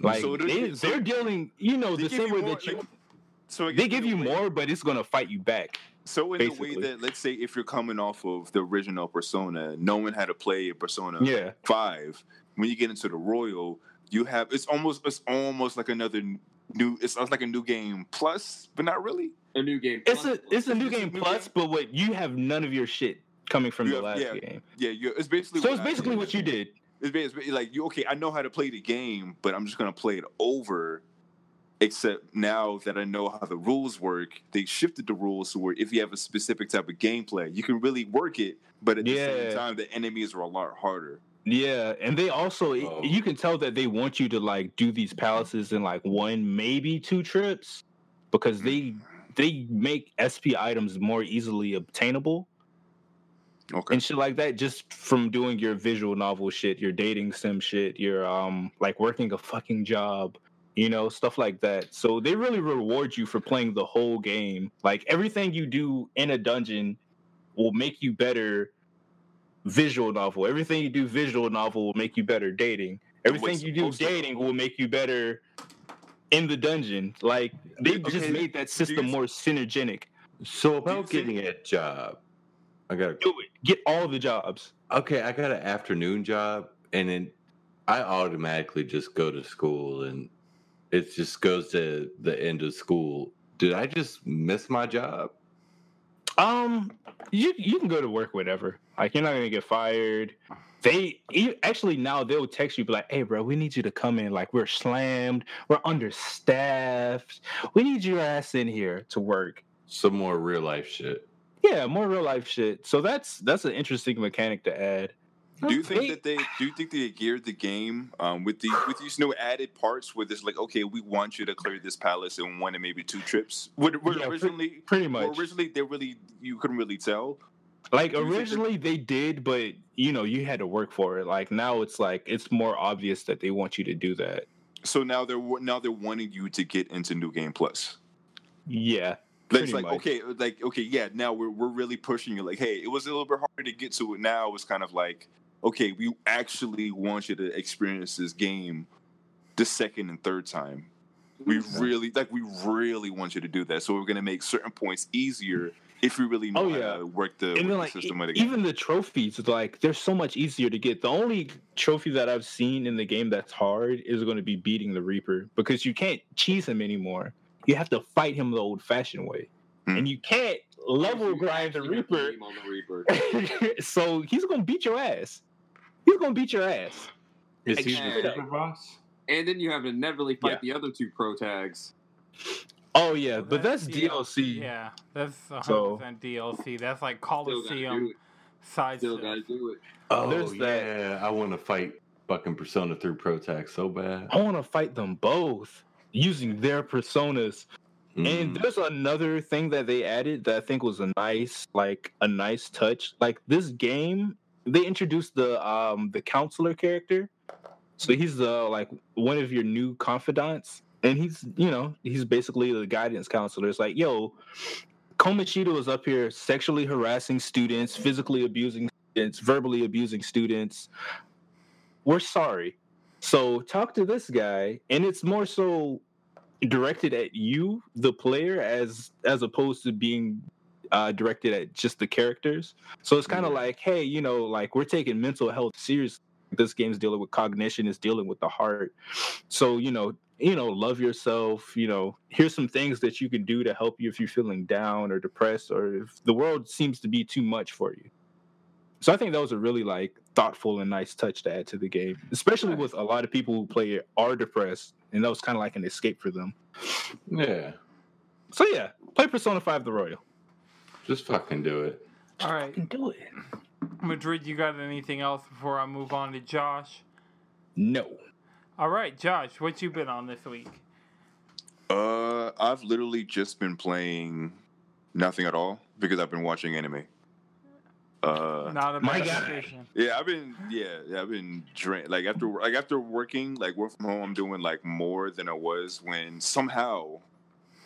Like So they, they're dealing, you know, the same way more, that you, like, So they give you way- more, but it's gonna fight you back. So in the basically. way that let's say if you're coming off of the original Persona, knowing how to play Persona Yeah, Five, when you get into the Royal, you have it's almost it's almost like another new It sounds like a new game plus, but not really. A new game. it's a it's a new It's game new plus, game. but what you have none of your shit coming from You the have- last yeah. game. Yeah, you it's basically So what it's basically did. what you did. It's basically like you okay. I know how to play the game, but I'm just gonna play it over. Except now that I know how the rules work, they shifted the rules to where if you have a specific type of gameplay, you can really work it. But at the Yeah. same time, the enemies are a lot harder. Yeah, and they also Oh. you can tell that they want you to like do these palaces in like one, maybe two trips, because they they make SP items more easily obtainable Okay. and shit like that just from doing your visual novel shit, your dating sim shit, your um like working a fucking job, you know, stuff like that. So they really reward you for playing the whole game. Like everything you do in a dungeon will make you better visual novel. Everything you do visual novel will make you better dating. Everything you do dating will make you better in the dungeon. Like they Okay, just made that system more synergenic. So about getting a job, I gotta Do it. Get all the jobs. okay. I got an afternoon job, and then I automatically just go to school, and it just goes to the end of school. Did I just miss my job? Um, you you can go to work whatever. Like you're not gonna get fired. They actually now they'll text you be like, "Hey, bro, we need you to come in. Like we're slammed, we're understaffed. We need your ass in here to work." Some more real life shit. Yeah, more real life shit. So that's that's an interesting mechanic to add. Do you think that they do you think they geared the game um, with the with these new added parts where it's like okay we want you to clear this palace in one and maybe two trips? What, what Yeah, originally pretty much. originally they really you couldn't really tell. Like originally they did, but you know you had to work for it. Like now it's like it's more obvious that they want you to do that. So now they're now they're wanting you to get into New Game Plus. Yeah, Like, it's like much. okay, like okay, yeah. Now we're we're really pushing you. Like, hey, it was a little bit harder to get to it. Now it's kind of like, okay, we actually want you to experience this game the second and third time. We really like we really want you to do that. So we're gonna make certain points easier if we really know Oh, how yeah. to work the, work then like the system of the even the trophies like they're so much easier to get the only trophy that i've seen in the game that's hard is going to be beating the reaper because you can't cheese him anymore you have to fight him the old fashioned way Hmm. and you can't level grind the actually have to reaper on the Reaper. [laughs] so he's going to beat your ass he's going to beat your ass Is he the super boss? And then you have to inevitably fight Yeah. the other two pro tags. oh yeah Well, but that's DL dlc Yeah, that's 100% So- DLC. That's like Still gotta do Coliseum it. size. Still gotta do it. Oh, There's that. yeah. I want to fight fucking Persona 3 Pro Tag so bad. I want to fight them both using their personas. And Mm. there's another thing that they added that I think was a nice, like a nice touch. Like this game, they introduced the um the counselor character. So he's the like one of your new confidants, and he's you know he's basically the guidance counselor. It's like, yo, Kamoshida is up here sexually harassing students, physically abusing students, verbally abusing students. We're sorry. So talk to this guy, and it's more so directed at you, the player, as as opposed to being uh, directed at just the characters. So it's kind of Yeah. like, hey, you know, like we're taking mental health seriously. This game's dealing with cognition, is dealing with the heart. So you know, you know, love yourself. You know, here's some things that you can do to help you if you're feeling down or depressed, or if the world seems to be too much for you. So I think that was a really like thoughtful and nice touch to add to the game, especially with a lot of people who play it are depressed, and that was kind of like an escape for them. Yeah. So yeah, play Persona 5 the Royal. Just fucking do it. All right, can do it. Madrid, you got anything else before I move on to Josh? No. All right, Josh, what you been on this week? Uh, I've literally just been playing nothing at all because I've been watching anime. Uh, Not a my bad guy. decision. yeah, I've been yeah, yeah I've been drained. Like after like after working like work from home, I'm doing like more than I was when somehow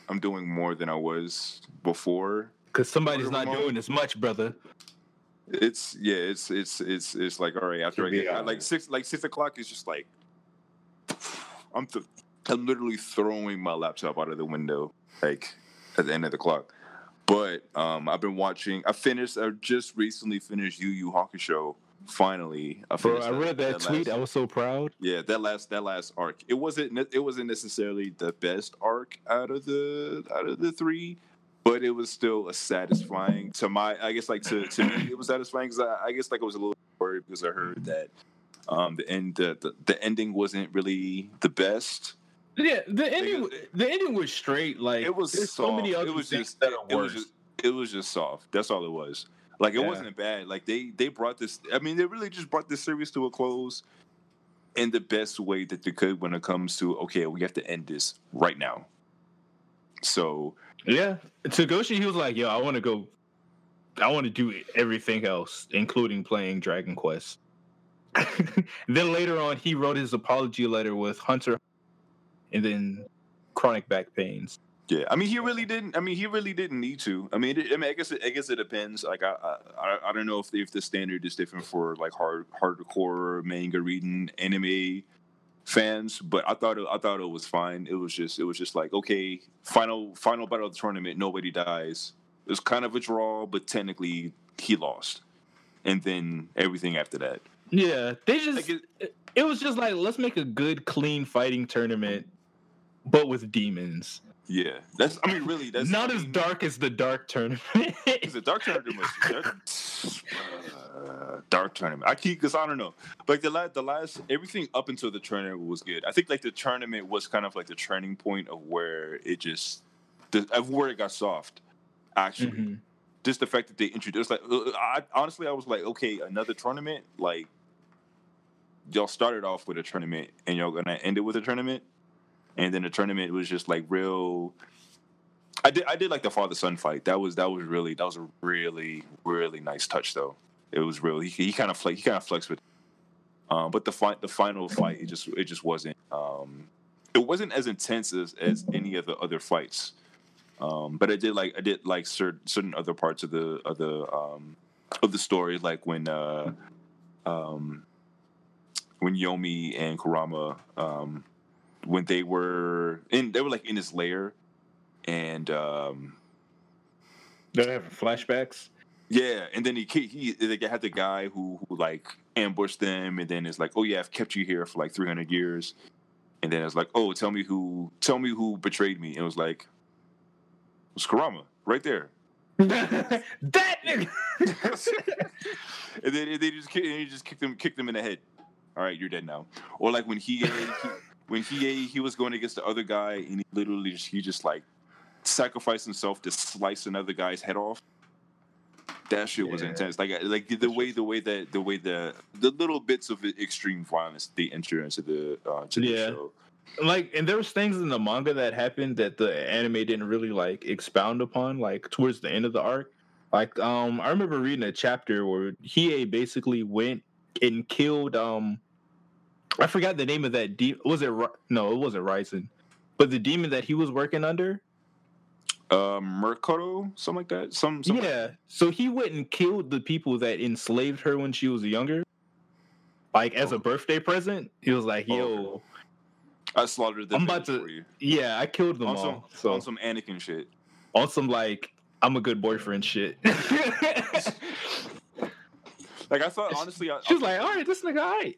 I'm doing more than I was before. Because somebody's not doing as much, brother. It's yeah, it's it's it's it's like all right after I To be like six like six o'clock is just like [sighs] I'm th- I'm literally throwing my laptop out of the window like at the end of the clock. But um, I've been watching. I finished. I just recently finished Yu Yu Hakusho. Finally, I Bro, finished I read that tweet. last- I was so proud. yeah, that last that last arc. It wasn't it wasn't necessarily the best arc out of the out of the three, but it was still a satisfying to my. I guess like to to me it was satisfying because I, I guess like I was a little worried because I heard that um the end the, the the ending wasn't really the best. Yeah, the ending. Because- The ending was straight. Like It was soft. so many other it was things just that it, was just it was just soft. That's all it was. Like it Yeah. wasn't bad. Like they they brought this. I mean, they really just brought this series to a close in the best way that they could when it comes to okay, we have to end this right now. So Yeah, Togashi, he was like, "Yo, I want to go. I want to do everything else, including playing Dragon Quest." [laughs] then later on, he wrote his apology letter with Hunter, and then chronic back pains. yeah, I mean, he really didn't. I mean, he really didn't need to. I mean, it, I mean, I guess it, I guess it depends. Like, I I, I- I don't know if if the standard is different for like hard hardcore manga reading anime fans, but I thought it, I thought it was fine. It was just it was just like okay, final final battle of the tournament, nobody dies. It was kind of a draw, but technically he lost, and then everything after that. Yeah, they just Like it, it was just like let's make a good, clean fighting tournament, but with demons. Yeah, that's I mean, really, that's Not I as dark as the dark tournament. Because the dark tournament [laughs] was uh, dark tournament. I keep because I don't know. Like the last, the last everything up until the tournament was good. I think like the tournament was kind of like the turning point of where it just the, of where it got soft. Actually, Mhm. just the fact that they introduced like uh, I honestly I was like okay another tournament like y'all started off with a tournament and y'all gonna end it with a tournament and then the tournament was just like real I did I did like the father son fight. That was that was really that was a really really nice touch though. It was real he, kind of flex he kind of flexed with um, but the fight the final fight it just it just wasn't um, it wasn't as intense as, as any of the other fights. Um, but I did like I did like certain certain other parts of the of the um, of the story, like when uh, um, when Yomi and Kurama um, when they were in they were like in his lair, and um, They're having flashbacks. yeah, and then he he, he they had the guy who who like ambushed them, and then it's like, oh yeah, I've kept you here for like three hundred years, and then it's like, oh, tell me who tell me who betrayed me. And it was like, it was Kurama right there. [laughs] that nigga. [laughs] and then they just and he just kicked him kicked him in the head. All right, you're dead now. Or like when he, he when he he was going against the other guy and he literally just, he just like sacrificed himself to slice another guy's head off. That shit was intense. Like like the way the way that the way the the little bits of extreme violence they enter into the uh, to the Yeah. show. like and there was things in the manga that happened that the anime didn't really like expound upon like towards the end of the arc like um i remember reading a chapter where hiei basically went and killed um i forgot the name of that de- was it no it wasn't Raizen, but the demon that he was working under Um, Mercado, something like that. Some, some yeah so he went and killed the people that enslaved her when she was younger like as a Oh. birthday present he was like Oh, yo okay. I slaughtered them I'm about to- you. yeah i killed them on all some so on some Anakin shit. on some like I'm a good boyfriend shit. [laughs] Like I thought, honestly, I, she was I, like, "All right, this nigga, all right."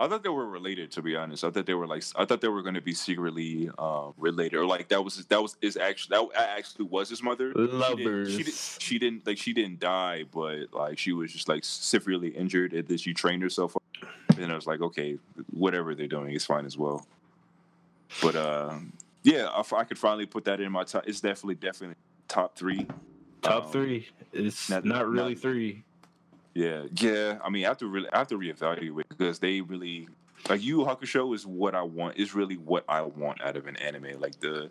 I thought they were related. To be honest, I thought they were like, I thought they were going to be secretly um, related, or like that was that was is actually that actually was his mother. She Lovers. she, did, she didn't like she didn't die, but like she was just like severely injured, and then she trained herself. Up. And I was like, okay, whatever they're doing is fine as well. But um, yeah, I, I could finally put that in my top. It's definitely definitely top three. Top Um, three. It's not- not, really not- three. Yeah, yeah. I mean, I have to really, I have to reevaluate because they really like Yu Yu Hakusho is what I want. Is really what I want out of an anime. Like the,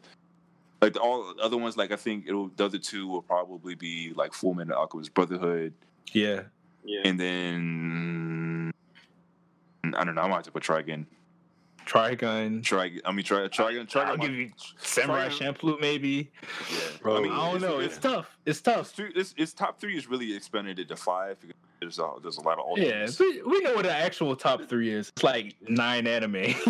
like the, all other ones. Like I think it'll the other two will probably be like Full Metal Alchemist Brotherhood, Yeah. Yeah. and then I don't know. I might have to put Trigun. Trigun. Try. I mean, try. Trigun. Trigun. I'll might- give you Samurai Trigun- Champloo, maybe. Yeah. Bro, I mean, I don't know. It's tough. It's It's, tough. three- it's, it's top three is really expanded to five because there's a, there's a lot of Yeah, we, we know what the actual top three is. It's like nine anime. [laughs] [laughs]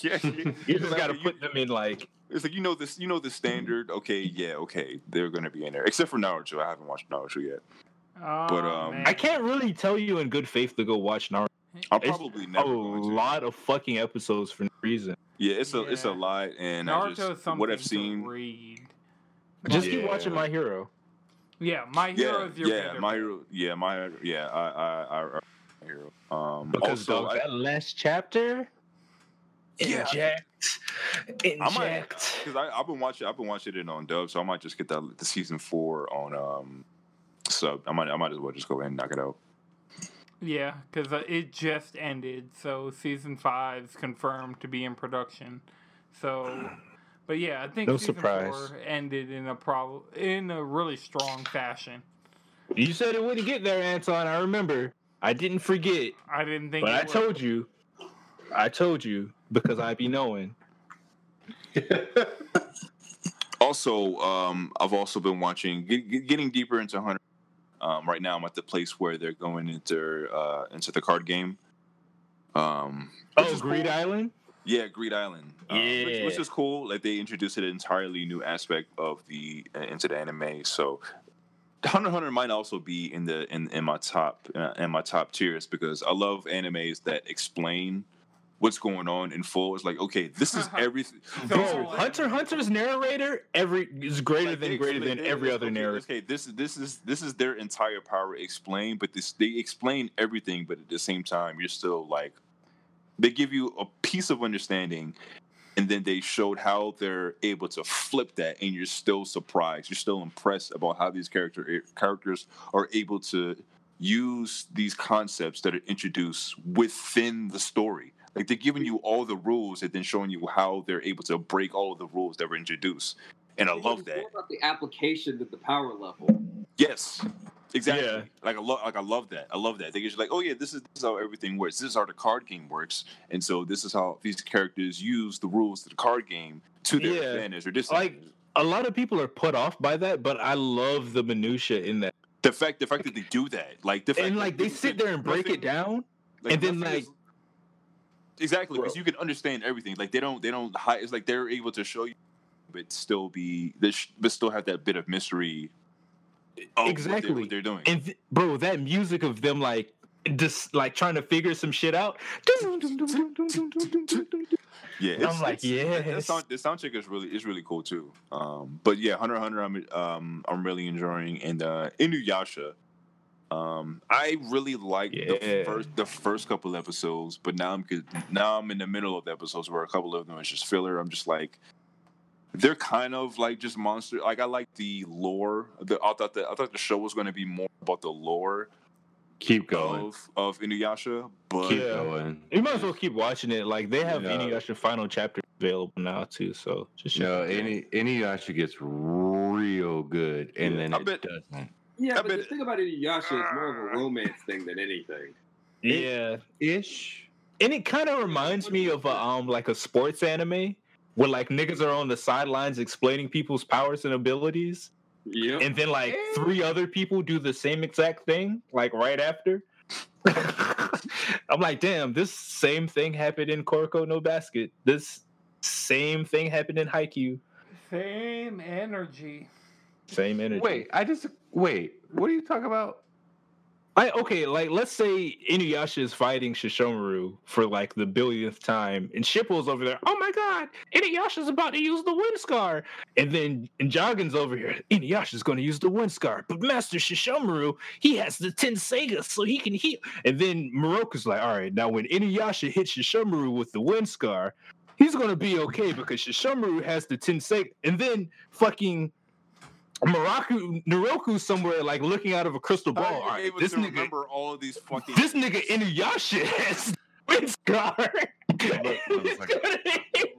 yeah, you just gotta put them in like It's like you know this, you know the standard. Okay, yeah, okay, they're gonna be in there. Except for Naruto, I haven't watched Naruto yet. Oh, But, um, man. I can't really tell you in good faith to go watch Naruto. I'm probably A never going to. lot of fucking episodes for no reason. Yeah, it's a it's a lot, and Naruto is just something what I've seen. read. Just Yeah. keep watching My Hero. Yeah, my hero Yeah, is your yeah, better my hero, yeah, my yeah, I I I, I my hero. Um, Because also, dog, I, that last chapter, Yeah. inject, I might inject. because I I've been watching I've been watching it on Dub, so I might just get that the season four on um sub. I might I might as well just go ahead and knock it out. Yeah, because uh, it just ended, so season five's confirmed to be in production. So, but yeah, I think No season surprise. four ended in a prob- in a really strong fashion. You said it wouldn't get there, Anton. I remember. I didn't forget, I didn't think. but it I would. told you. I told you because I be knowing. [laughs] Also, um, I've also been watching, get, get- getting deeper into Hunter. Um, right now, I'm at the place where they're going into uh, into the card game. Um, which Oh, is Greed cool. Island. Yeah, Greed Island. Um, which, which is cool. Like they introduced an entirely new aspect of the uh, into the anime. So, Hunter Hunter might also be in the in, in my top uh, in my top tiers because I love animes that explain what's going on in full. It's like okay, this is [laughs] everything. Bro, Hunter Hunter's narrator every is greater Like, than greater than every okay, other narrator. Okay, this is this is this is their entire power explained, but this they explain everything, but at the same time, you're still like they give you a piece of understanding, and then they showed how they're able to flip that, and you're still surprised, you're still impressed about how these character eh, characters are able to use these concepts that are introduced within the story. Like they're giving you all the rules and then showing you how they're able to break all of the rules that were introduced. And I love that. more about the application of the power level. Yes, exactly. Yeah. Like I love, like I love that. I love that. They get like, oh yeah, this is, this is how everything works. This is how the card game works, and so this is how these characters use the rules of the card game to their Yeah. advantage or this. Like a lot of people are put off by that, but I love the minutia in that. the fact, the fact that they do that, like the fact And like they sit there and break it nothing- down. and then, like- is- exactly because you can understand everything. Like they don't, they don't hide. It's like they're able to show you, but still be, this, but still have that bit of mystery. Of what they're- Exactly. what they're doing. And th- bro, that music of them like just like trying to figure some shit out. Yeah, And I'm like, yeah. yes. sound, the soundtrack is really is really cool too. Um, but yeah, Hunter Hunter, I'm um I'm really enjoying, and uh, Inuyasha. Um, I really like the first the first couple episodes, but now I'm good. Now I'm in the middle of the episodes where a couple of them is just filler. I'm just like, they're kind of like just monster. Like I like the lore. The, I thought that I thought the show was going to be more about the lore Keep going. of of Inuyasha, but Keep going. You might as well keep watching it. Like they have Yeah. Inuyasha final chapter available now too. So just check No, it any Inuyasha gets real good, and Yeah, then I it bet- doesn't. Yeah, I but bet- the thing about Inuyasha is more of a romance thing than anything. yeah. Ish. And it kind of reminds me of a, um like a sports anime where like niggas are on the sidelines explaining people's powers and abilities, Yep. and then like three other people do the same exact thing like right after. [laughs] I'm like, damn, this same thing happened in Kuroko no Basket. This same thing happened in Haikyuu. Same energy. Same energy. Wait, I just wait. What are you talking about? I okay, like let's say Inuyasha is fighting Sesshomaru for like the billionth time, and Shippo's over there. Oh my god, Inuyasha's about to use the wind scar, and then and Joggins over here. Inuyasha's going to use the wind scar, but Master Sesshomaru he has the Ten Tenseiga, so he can heal. And then Miroku's like, all right, now when Inuyasha hits Sesshomaru with the wind scar, he's going to be okay because Sesshomaru has the Ten Tenseiga, and then fucking. Miroku, Naraku's somewhere like looking out of a crystal ball. How All are right, you able this to nigga, remember all of these fucking? this nigga Inuyasha has [laughs] wind scar. [laughs]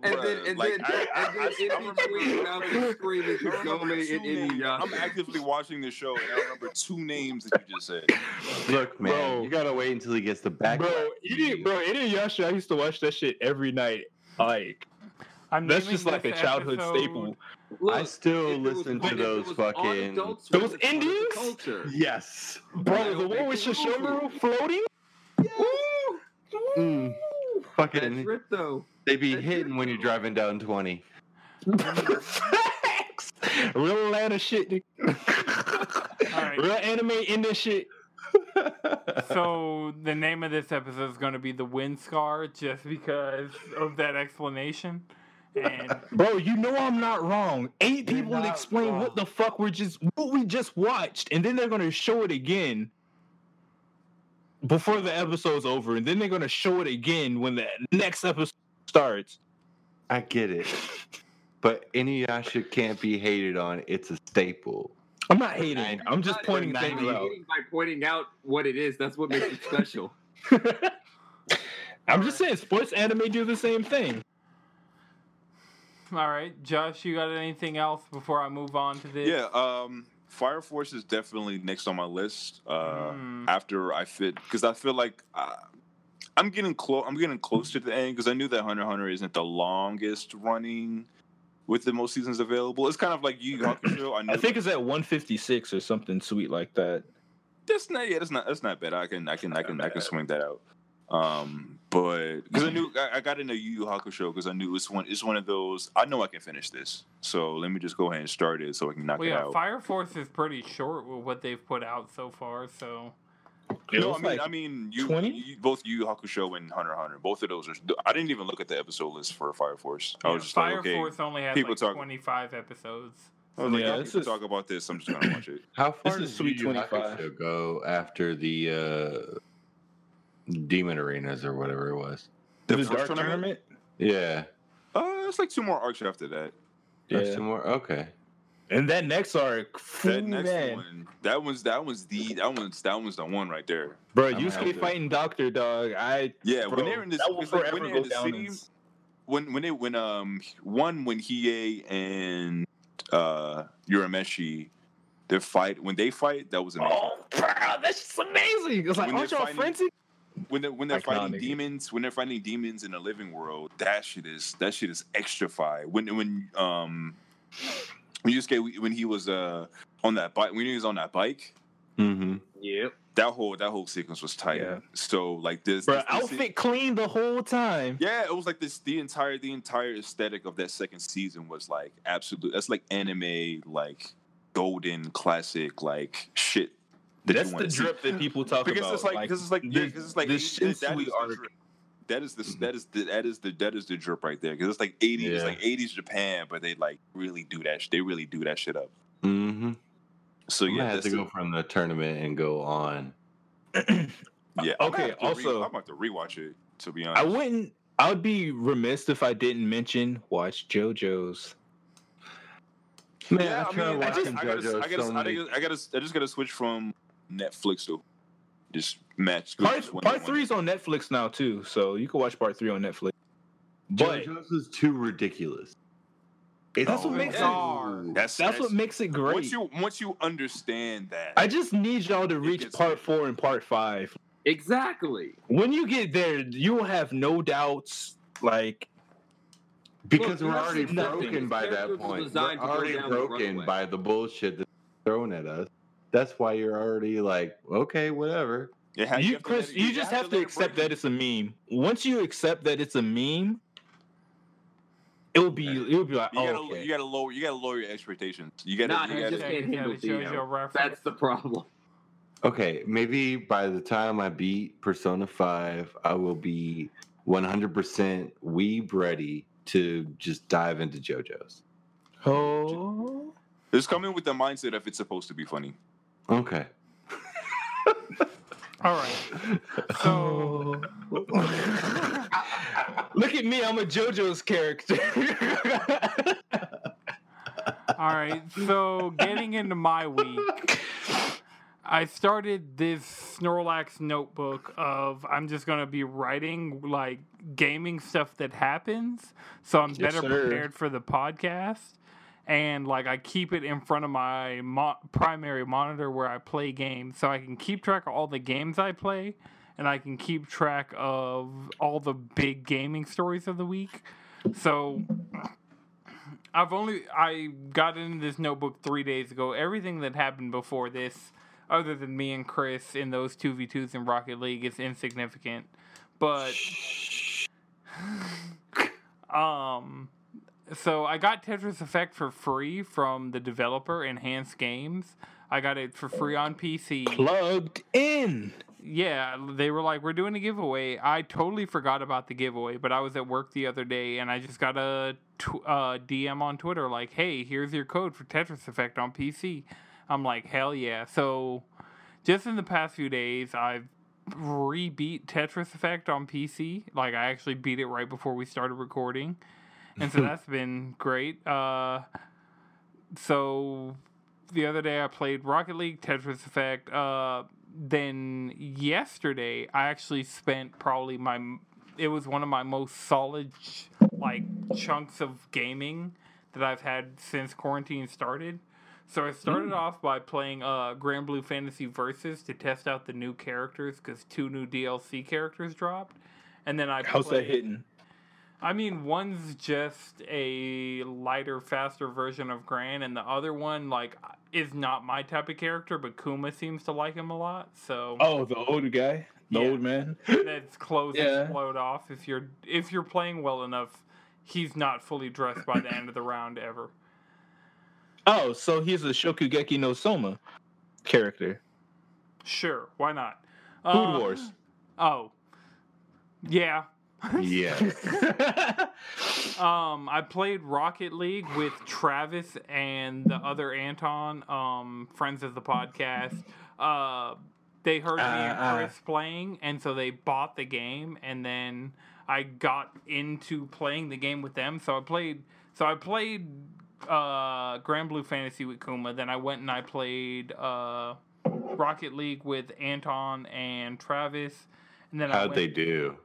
And then, and like, then, I- I- and then I in remember- between Malcolm screaming I remember Kagome two and names. Inuyasha. I'm actively watching this show, and I remember two names that you just said. Look, man, Bro. you gotta wait until he gets the back. bro, Ini- bro, Inuyasha, I used to watch that shit every night. Like I'm that's just like a childhood episode- staple. Look, I still if was- listen to those fucking- Those it's part of the Indians? Culture. Yes. Bro, the one with Sesshomaru floating. Mm. That Fucking, trip though. they be That's hitting it, when you're driving down 20. Facts. Real Atlanta shit. nigga. Alright. Real anime in this shit. So the name of this episode is going to be the Wind Scar, just because of that explanation. And [laughs] Bro, you know I'm not wrong. Eight people to explain wrong. what the fuck we're just what we just watched, and then they're gonna show it again before the episode's over, and then they're gonna show it again when the next episode starts. I get it. But Inuyasha can't be hated on. It's a staple. I'm not hating. I'm just pointing not things out. By pointing out what it is, that's what makes it special. [laughs] I'm just saying, sports anime do the same thing. [laughs] all right, Josh, you got anything else before I move on to this? Yeah, um, Fire Force is definitely next on my list. Uh, Mm. After I fit, because I feel like uh, I'm getting close. I'm getting close to the end because I knew that Hunter x Hunter isn't the longest running with the most seasons available. It's kind of like Yu Yu Hakusho. I, I think it's at 156 or something sweet like that. that's not. Yeah, that's not. That's not bad. I can. I can. I can. I can swing that out. Um, but because I knew I, I got into Yu Yu Hakusho because I knew it's one. It's one of those. I know I can finish this. So let me just go ahead and start it so I can knock Well, it yeah, out. Fire Force is pretty short with what they've put out so far. So It no, I mean, like I mean, you, 20? you both Yu Yu Hakusho and Hunter x Hunter. Both of those are. I didn't even look at the episode list for Fire Force. I yeah, was just Fire like, okay. Force only has people like talk- 25 episodes. I was like, Yeah, yeah, this is- talk about this. I'm just gonna watch it. How far is does Sweet Yu Yu 25. Hakusho go after the uh, Demon Arenas or whatever it was? the, first dark tournament? tournament. Yeah. Uh, it's like two more arcs after that. There's Yeah. some more. Okay. And that next arc, That that next man, one, that one's that one's the that one's that one's the one right there. bro, I'm Yusuke fighting Doctor Dog. I Yeah, bro, when they're in this, that will it's like when they're in the city, in- when when they when um one when Hiei and uh Urameshi, their fight when they fight that was amazing. Oh, bro, that's just amazing. It's like, When aren't y'all fighting- frenzied? When they're when they're fighting Iconic. demons when they're fighting demons in the living world that shit is that shit is extra fire when when um when Yusuke when he was uh on that bike when he was on that bike Mm-hmm. Yep. that whole that whole sequence was tight Yeah. so like this, Bro, this- this- outfit clean the whole time. yeah it was like this the entire the entire aesthetic of that second season was like absolute that's like anime like golden classic like shit that That's wanna the see. drip that [laughs] people talk because about. it's like because it's like yeah, this- because it's like this 80 that, Sensui is the arc. drip. that is the that is the that is the that is the drip right there because it's like 80s it's Yeah. like 80s Japan but they like really do that sh- they really do that shit up Mm-hmm. so I'm yeah gonna have to the- go from the tournament and go on. [clears throat] yeah [coughs] I'm Okay, gonna have to also- re- I'm about to rewatch it to be honest, I wouldn't. I would be remiss if I didn't mention watch JoJo's. Man, yeah, I I tried mean, I watching just, I gotta, JoJo I gotta, so I many- gotta, I gotta, I just gotta switch from Netflix to just match. Part, just part three is on Netflix now too, so you can watch part three on Netflix. But JoJo's is too ridiculous. It's That's what makes it- hard. That's that's what makes it great. Once you once you understand that, I just need y'all to reach part four and part five. Exactly. When you get there, you will have no doubts. Like Because Look, we're already nothing. broken by that point. We're designed to go already down the broken by the bullshit that's thrown at us. That's why you're already like, okay, whatever. it has- you, to Chris, let it- you just have to let accept that it's a meme. Once you accept that it's a meme, it will be it will be like, You oh, gotta, okay. you gotta lower, you gotta lower your expectations. You gotta, Nah, you gotta. just can't handle the JoJo Dio. reference. That's the problem. Okay, maybe by the time I beat Persona 5, I will be 100% weeb ready to just dive into JoJo's. oh. Just come in with the mindset of it's supposed to be funny. Okay. [laughs] All right. So [laughs] Look at me, I'm a JoJo's character. [laughs] All right, so getting into my week, I started this Snorlax notebook of I'm just gonna be writing like gaming stuff that happens, so I'm Yes, better sir. prepared for the podcast. And like I keep it in front of my mo- primary monitor where I play games, so I can keep track of all the games I play, and I can keep track of all the big gaming stories of the week. So I've only I got into this notebook three days ago. Everything that happened before this, other than me and Chris in those two v twos in Rocket League, is insignificant. But [sighs] um, so I got Tetris Effect for free from the developer Enhanced Games. I got it for free on PC. Plugged in. Yeah, they were like, "We're doing a giveaway." I totally forgot about the giveaway, but I was at work the other day and I just got a tw- uh, DM on Twitter like, "Hey, here's your code for Tetris Effect on PC." I'm like, "Hell yeah!" So, just in the past few days, I've re-beat Tetris Effect on PC. Like, I actually beat it right before we started recording, and so that's been great. Uh, so the other day I played Rocket League, Tetris Effect. Uh, then yesterday I actually spent probably my it was one of my most solid like chunks of gaming that I've had since quarantine started. So I started off by playing uh, Granblue Fantasy Versus to test out the new characters because two new DLC characters dropped, and then I How's that played- hitting? I mean, one's just a lighter, faster version of Gran, and the other one, like, is not my type of character, but Kuma seems to like him a lot, so Oh, the older guy, the Yeah. old man. that's clothes Yeah. explode off if you're if you're playing well enough. He's not fully dressed by the end of the round ever. Oh, so he's a Shokugeki no Soma character. Sure, why not? Food Uh, Wars. Oh, yeah. Yes. [laughs] Um, I played Rocket League with Travis and the other Anton, um, friends of the podcast. Uh, they heard me and Uh, uh. Playing, and so they bought the game, and then I got into playing the game with them. So I played. So I played uh, Granblue Fantasy with Kuma. Then I went and I played uh, Rocket League with Anton and Travis. And then How'd they do?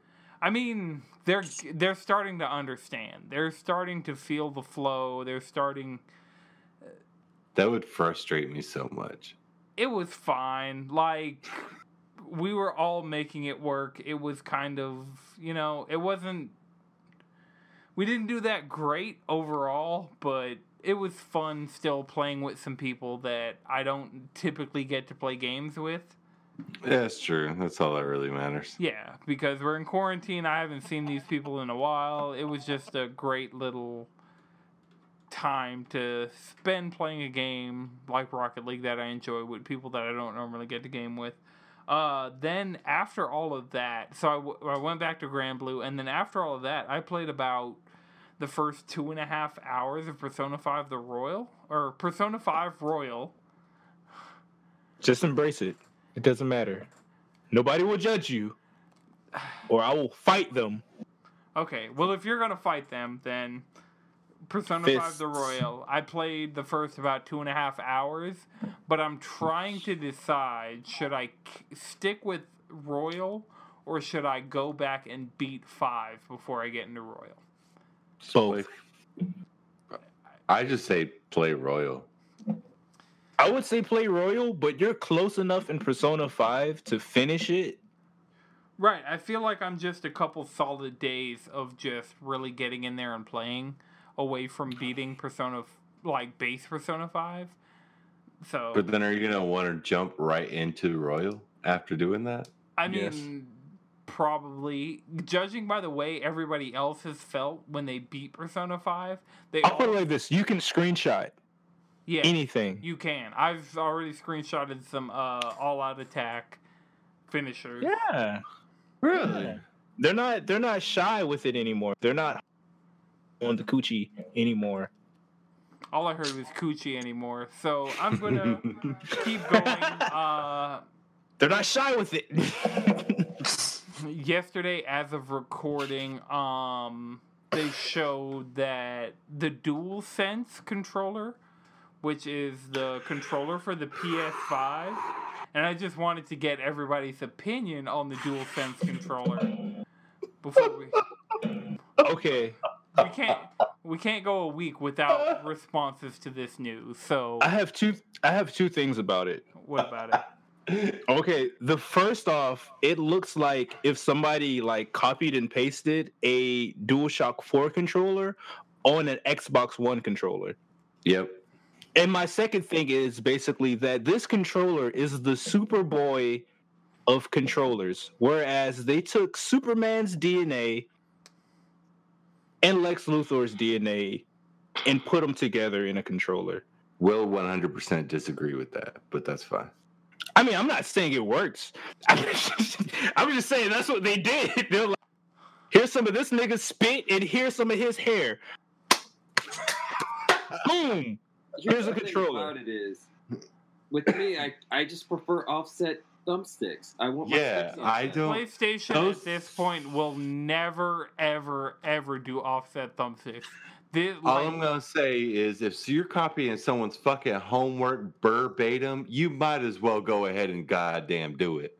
I mean, they're they're starting to understand. They're starting to feel the flow. They're starting. That would frustrate me so much. It was fine. Like we were all making it work. It was kind of you know it wasn't. We didn't do that great overall, but it was fun still playing with some people that I don't typically get to play games with. That's true. That's all that really matters. Yeah, because we're in quarantine. I haven't seen these people in a while. It was just a great little time to spend playing a game like Rocket League that I enjoy with people that I don't normally get to game with. Uh, then after all of that, so I, w- I went back to Granblue, and then after all of that, I played about the first two and a half hours of Persona 5 The Royal, or Persona 5 Royal. Just embrace it. It doesn't matter. Nobody will judge you, or I will fight them. Okay, well, if you're gonna fight them, then Persona Fists. 5 the Royal. I played the first about two and a half hours, but I'm trying to decide should I k- stick with Royal or should I go back and beat 5 before I get into Royal? Both. I just say play Royal. I would say play Royal, but you're close enough in Persona 5 to finish it. Right. I feel like I'm just a couple solid days of just really getting in there and playing away from beating Persona, f- like base Persona 5. So, But then are you gonna want to jump right into Royal after doing that? I Yes. mean, probably. Judging by the way everybody else has felt when they beat Persona 5, they I'll put it like this you can screenshot yeah, anything. you can. I've already screenshotted some uh, all out attack finishers. Yeah. Really? Yeah. They're not they're not shy with it anymore. They're not on the coochie anymore. All I heard was coochie anymore. So I'm gonna [laughs] keep going. Uh, They're not shy with it. [laughs] yesterday as of recording um they showed that the DualSense controller which is the controller for the ps5 and i just wanted to get everybody's opinion on the dual sense controller before we okay. we can't we can't go a week without responses to this news so I have two I have two things about it. what about it [laughs] Okay, the first off, it looks like if somebody like copied and pasted a DualShock 4 controller on an Xbox One controller. Yep. And my second thing is basically that this controller is the Superboy of controllers, whereas they took Superman's DNA and Lex Luthor's DNA and put them together in a controller. Will 100% disagree with that, but that's fine. I mean, I'm not saying it works. I'm [laughs] just, I'm just saying that's what they did. [laughs] They're like, here's some of this nigga's spit, and here's some of his hair. Boom. Here's a the controller. About it is, with me, I I just prefer offset thumbsticks. I want my Yeah, sticks I don't- PlayStation those- at this point will never, ever, ever do offset thumbsticks. This, All like, I'm gonna say is, if you're copying someone's fucking homework verbatim, you might as well go ahead and goddamn do it.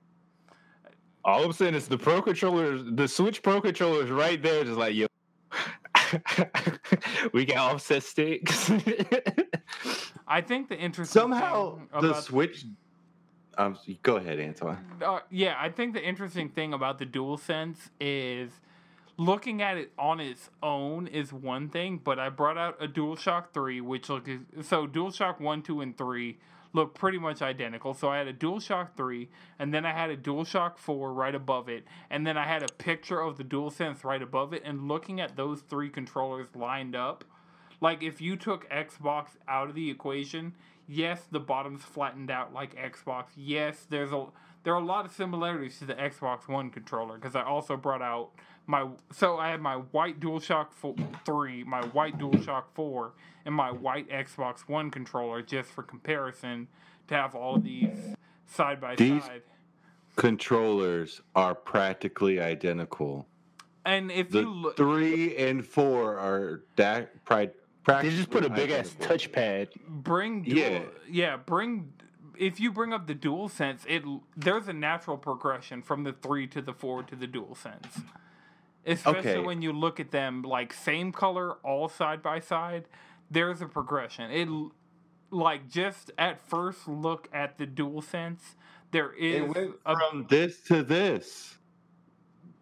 All I'm saying is the Pro controller, the Switch Pro controller is right there, just like yo. [laughs] we got offset sticks. [laughs] I think the interesting Somehow, thing the about Switch. Um, go ahead, Antoine. uh, yeah, I think the interesting thing about the DualSense is looking at it on its own is one thing, but I brought out a DualShock 3, which look so DualShock 1, 2, and 3 look pretty much identical. So I had a DualShock 3, and then I had a DualShock 4 right above it, and then I had a picture of the DualSense right above it, and looking at those three controllers lined up, like if you took Xbox out of the equation, yes, the bottom's flattened out like Xbox. Yes, there's a there are a lot of similarities to the Xbox One controller because I also brought out my so I had my white DualShock fo- 3, my white DualShock 4, and my white Xbox One controller just for comparison to have all of these side by These- side. Controllers are practically identical. And if The you look three and four are da- pri- they just put a big ass touchpad. bring dual, Yeah. yeah bring if you bring up the DualSense it there's a natural progression from the 3 to the 4 to the DualSense especially Okay. when you look at them like same color all side by side there's a progression it like just at first look at the DualSense there is It went a, from this to this.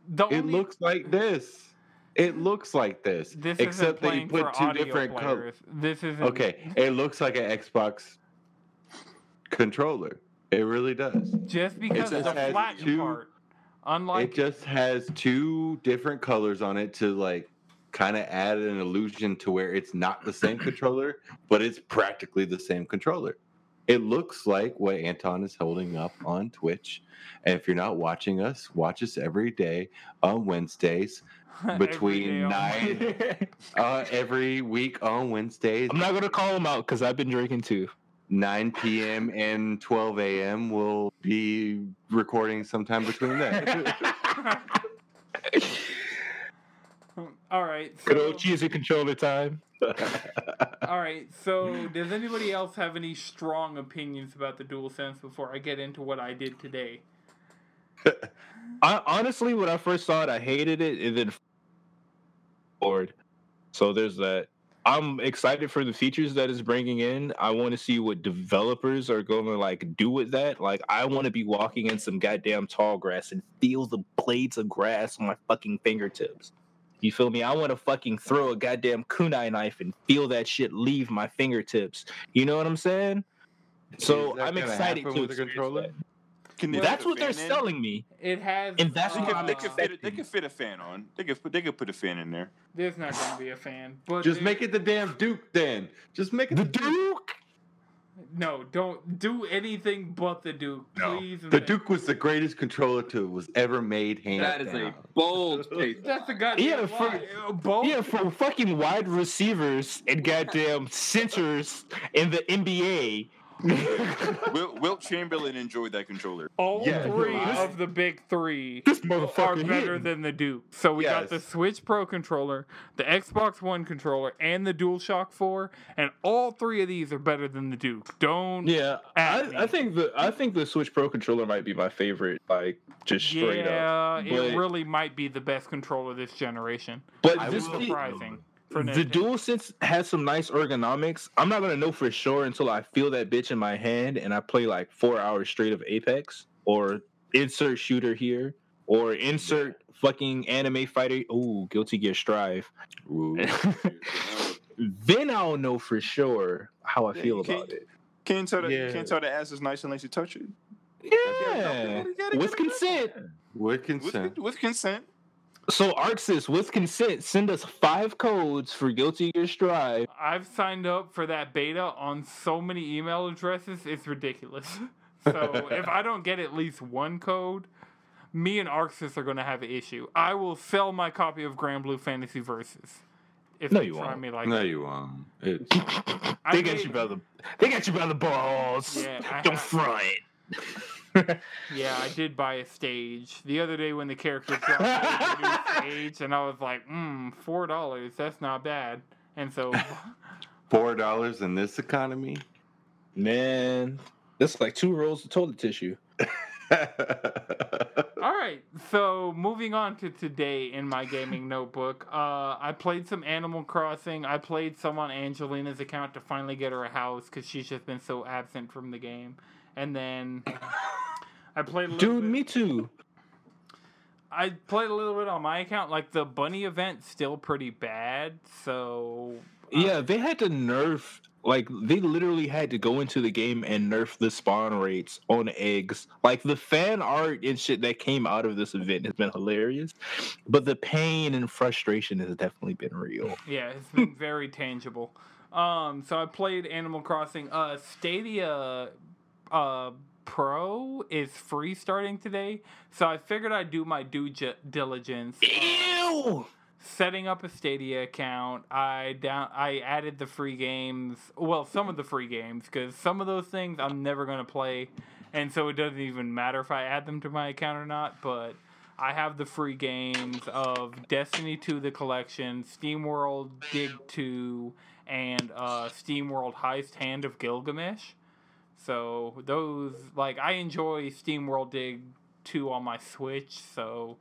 the It only- looks like this. It looks like this. this except that you put two different colors. this isn't Okay, it looks like an Xbox controller. It really does. just because of just the flattened two- part unlike it just has two different colors on it to like kind of add an illusion to where it's not the same [coughs] controller, but it's practically the same controller. It looks like what Anton is holding up on Twitch. And if you're not watching us, watch us every day on Wednesdays, [laughs] between day nine- uh, every week on Wednesdays, I'm not gonna call them out because I've been drinking too. 9 p.m. and 12 a.m. We'll be recording sometime between that. [laughs] [laughs] All right. Good old cheesy controller time. All right. So, does anybody else have any strong opinions about the DualSense before I get into what I did today? [laughs] I, honestly, when I first saw it, I hated it, and then forward. So there's that. I'm excited for the features that it's bringing in. I want to see what developers are going to like do with that. Like, I want to be walking in some goddamn tall grass and feel the blades of grass on my fucking fingertips. You feel me? I want to fucking throw a goddamn kunai knife and feel that shit leave my fingertips. You know what I'm saying? So I'm excited to with the controller? that. Can they That's what they're in? selling me. It has. And that's They what could, I'm they, could fit, a- they expecting. could fit a fan on. They could put they could put a fan in there. There's not going to be a fan, but Just make it the damn Duke then. Just make it The the Duke. Duke. No, don't do anything but the Duke, No. please. The thank- Duke was the greatest controller to was ever made. Hands That is a bold [laughs] statement. That's a goddamn Yeah, for- lie. Both. Yeah, for fucking wide receivers and goddamn centers in the NBA. Will, Wilt Chamberlain enjoyed that controller. All Yeah, three of the big three This are better hitting. than the Duke. So we got the Switch Pro controller, the Xbox One controller, and the DualShock 4, and all three of these are better than the Duke. Don't. Yeah, I, I think the I think the Switch Pro controller might be my favorite, like just straight up. yeah, it really might be the best controller this generation. But I this will- Surprising. For the Nintendo. DualSense has some nice ergonomics. I'm not gonna know for sure until I feel that bitch in my hand and I play like four hours straight of Apex or insert shooter here or insert fucking anime fighter. Ooh, Guilty Gear Strive. Ooh. [laughs] then I'll know for sure how I Yeah, feel about it. Can't tell the Yeah. can't tell the ass is nice unless you touch it. Yeah, You gotta with consent. With With, consent. With consent. So Arc Sys, with consent, send us five codes for Guilty Gear Strive. I've signed up for that beta on so many email addresses, it's ridiculous. [laughs] So if I don't get at least one code, me and Arc Sys are going to have an issue. I will sell my copy of Granblue Fantasy Versus. If No, you try won't. me like No, that. you won't. It's, [laughs] I they got made- you by the they got you by the balls. Yeah, I Don't have- front. [laughs] Yeah, I did buy a stage the other day when the character dropped a new [laughs] stage, and I was like, "Hmm, four dollars. That's not bad." And so, [laughs] four dollars in this economy. Man, that's like two rolls of toilet tissue. [laughs] all right. So moving on to today in my gaming notebook, uh, I played some Animal Crossing. I played some on Angelina's account to finally get her a house because she's just been so absent from the game. And then I played a little Dude, bit- me too. I played a little bit on my account. Like the bunny event's still pretty bad, so uh, Yeah, they had to nerf. Like they literally had to go into the game and nerf the spawn rates on eggs. Like the fan art and shit that came out of this event has been hilarious, but the pain and frustration has definitely been real. yeah, it's been very tangible. Um, so I played Animal Crossing. Uh, Stadia, uh, Pro is free starting today, so I figured I'd do my due diligence. Ew. setting up a Stadia account, I down I added the free games. Well, some of the free games because some of those things I'm never gonna play, and so it doesn't even matter if I add them to my account or not. But I have the free games of Destiny 2: The Collection, SteamWorld Dig 2, and uh, SteamWorld Heist: Hand of Gilgamesh. So those like I enjoy SteamWorld Dig 2 on my Switch, so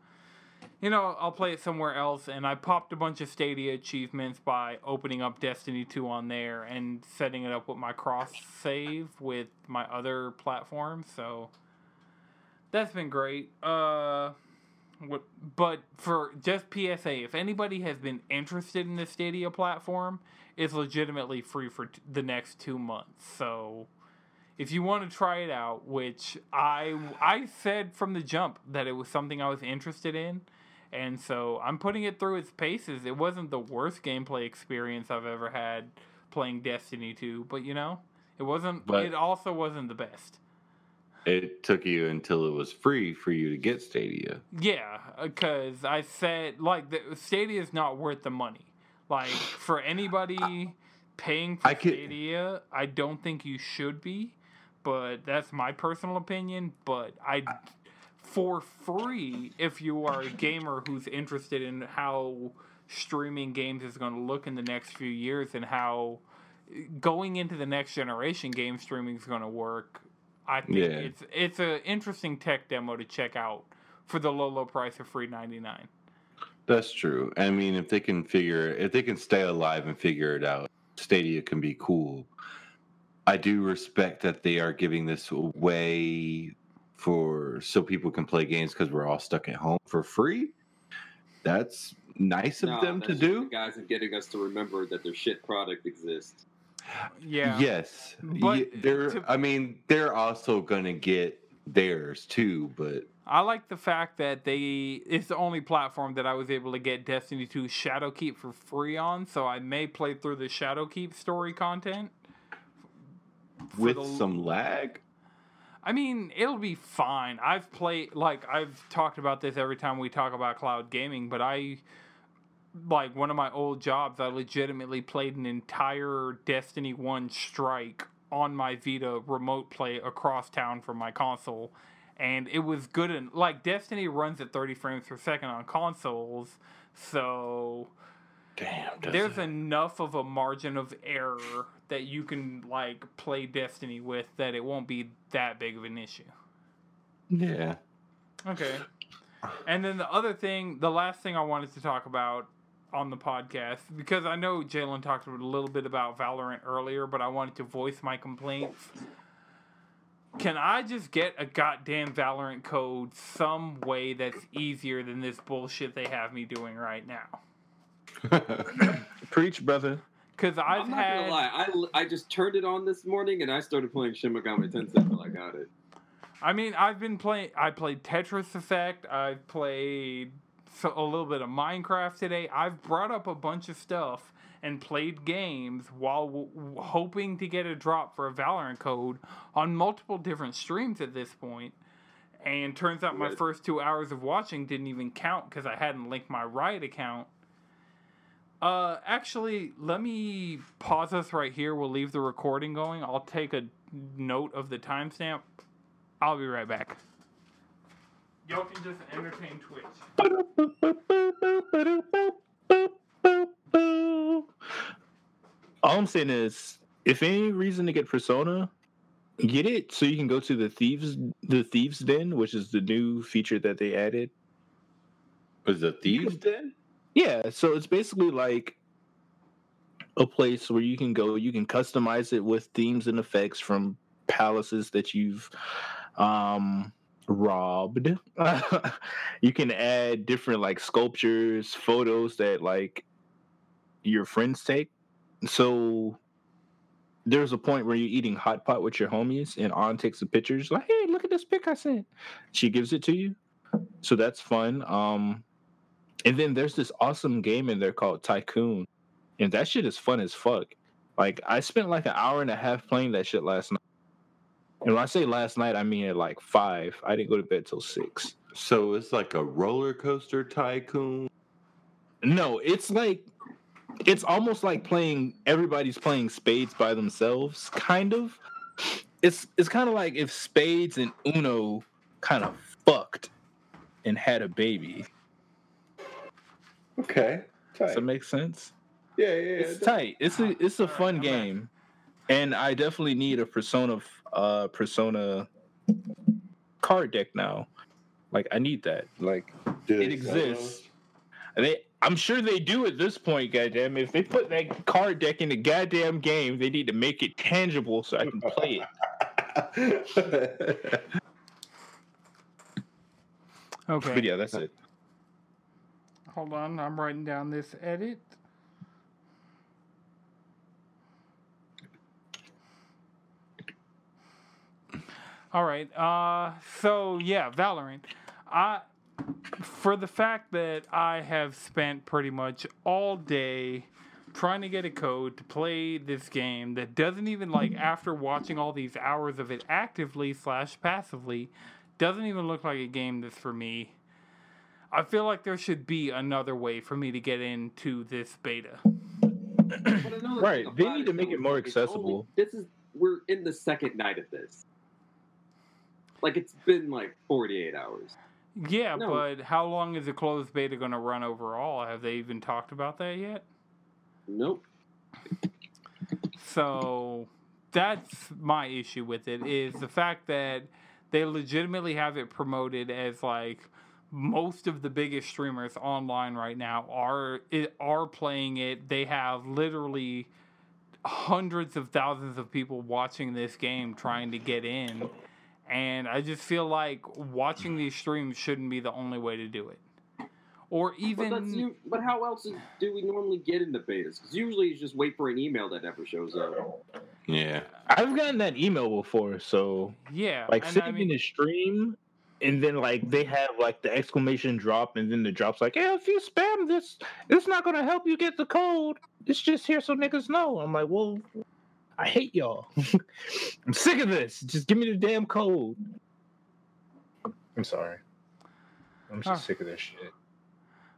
you know, I'll play it somewhere else. And I popped a bunch of Stadia achievements by opening up Destiny 2 on there and setting it up with my cross save with my other platforms. So that's been great. Uh, what, but for just PSA, if anybody has been interested in the Stadia platform, it's legitimately free for t- the next two months. So if you want to try it out, which I I said from the jump that it was something I was interested in, and so I'm putting it through its paces. It wasn't the worst gameplay experience I've ever had playing Destiny 2, but you know, it wasn't. But- it also wasn't the best. It took you until it was free for you to get Stadia. Yeah, uh, because I said like the Stadia is not worth the money. Like for anybody [sighs] paying for I could- Stadia, I don't think you should be. But that's my personal opinion. But I, for free, if you are a gamer who's interested in how streaming games is going to look in the next few years and how going into the next generation game streaming is going to work. I think Yeah. it's it's an interesting tech demo to check out for the low low price of free ninety nine. That's true. I mean, if they can figure, if they can stay alive and figure it out, Stadia can be cool. I do respect that they are giving this away for so people can play games because we're all stuck at home for free. That's nice of Nah, them to just do. The guys are getting us to remember that their shit product exists. Yeah. Yes, But Ye- they're. to- I mean, they're also gonna get theirs too, but I like the fact that they it's the only platform that I was able to get Destiny 2 Shadowkeep for free on, so I may play through the Shadowkeep story content. With the- some lag. I mean, it'll be fine. I've played like I've talked about this every time we talk about cloud gaming, but I like one of my old jobs, I legitimately played an entire Destiny 1 strike on my Vita remote play across town from my console. And it was good and like Destiny runs at 30 frames per second on consoles, so Damn, there's it? enough of a margin of error that you can like play Destiny with that it won't be that big of an issue. yeah. Okay. And then the other thing, the last thing I wanted to talk about on the podcast, because I know Jalen talked a little bit about Valorant earlier, but I wanted to voice my complaints. Can I just get a goddamn Valorant code some way that's easier than this bullshit they have me doing right now? [laughs] Preach, brother. Because I've I'm not had. gonna lie, I, I just turned it on this morning and I started playing Shin Megami Tensei until I got it. I mean, I've been playing. I played Tetris Effect. I've played so, a little bit of Minecraft today. I've brought up a bunch of stuff and played games while w- w- hoping to get a drop for a Valorant code on multiple different streams at this point. And turns out my Right. first two hours of watching didn't even count because I hadn't linked my Riot account. Uh, actually, let me pause us right here. We'll leave the recording going. I'll take a note of the timestamp. I'll be right back. Y'all can just entertain Twitch. All I'm saying is, if any reason to get Persona, get it so you can go to the thieves, the thieves den, which is the new feature that they added. Was the thieves den? Yeah, so it's basically like a place where you can go, you can customize it with themes and effects from palaces that you've um robbed. [laughs] you can add different like sculptures, photos that like your friends take. So there's a point where you're eating hot pot with your homies and Ann takes the pictures like, "Hey, look at this pic I sent." She gives it to you. So that's fun. Um and then there's this awesome game in there called Tycoon. And that shit is fun as fuck. Like I spent like an hour and a half playing that shit last night. And when I say last night, I mean at like five. I didn't go to bed till six. So it's like a roller coaster tycoon. No, it's like it's almost like playing everybody's playing spades by themselves, kind of. It's it's kind of like if spades and Uno kind of fucked and had a baby. Okay. Does that make sense? Yeah, yeah, it's tight. It's a it's a fun I'm back. game, and I definitely need a Persona uh Persona card deck now. Like I need that. Like it exists. They I'm sure they do at this point. Goddamn, if they put that card deck in the goddamn game, they need to make it tangible so I can play it. [laughs] Okay. But yeah, that's it. Hold on. I'm writing down this edit. All right. Uh, so yeah, Valorant. I, for the fact that I have spent pretty much all day trying to get a code to play this game that doesn't even like after watching all these hours of it actively slash passively doesn't even look like a game that's for me. I feel like there should be another way for me to get into this beta. Right, they need to make it more is it's only- accessible. this is we're in the second night of this. Like it's been like 48 hours. Yeah, No. but how long is the closed beta going to run overall? Have they even talked about that yet? Nope. So that's my issue with it is the fact that they legitimately have it promoted as like most of the biggest streamers online right now are it, are playing it. They have literally hundreds of thousands of people watching this game trying to get in. And I just feel like watching these streams shouldn't be the only way to do it. Or But even that's you. But how else do we normally get into betas? Because usually you just wait for an email that never shows up. Yeah. I've gotten that email before, so yeah, like and sitting I mean, in a stream and then like they have like the exclamation drop and then the drop's like, hey, if you spam this, it's not gonna help you get the code. It's just here so niggas know. I'm like, well, I hate y'all. [laughs] I'm sick of this. Just give me the damn code. I'm sorry. I'm just sick of this shit.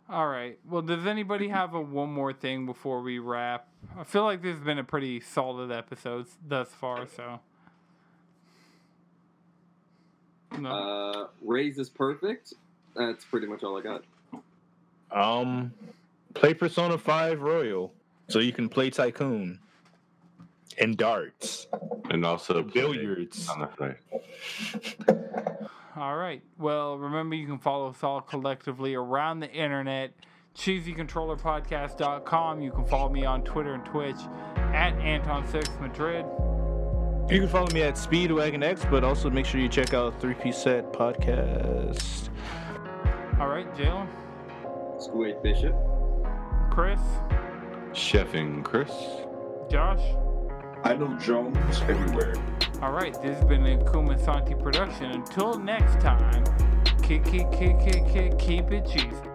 All right. Well, does anybody [clears throat] have a one more thing before we wrap? I feel like this has been a pretty solid episode thus far. So, no. Uh, Raise is perfect. That's pretty much all I got. Um, play Persona 5 Royal so you can play Tycoon and darts, And also billiards. on all right. Well, remember you can follow us all collectively around the internet. CheesyControllerPodcast.com. You can follow me on Twitter and Twitch at Anton6 Madrid. You can follow me at Speedwagon X, but also make sure you check out Three Piece Set Podcast. All right, Jalen, Squid Bishop. Chris, Chefing Chris. Josh. I know Jones everywhere. All right, this has been a Kuma Santi production. Until next time, keep, keep, keep, keep, keep, keep it cheesy.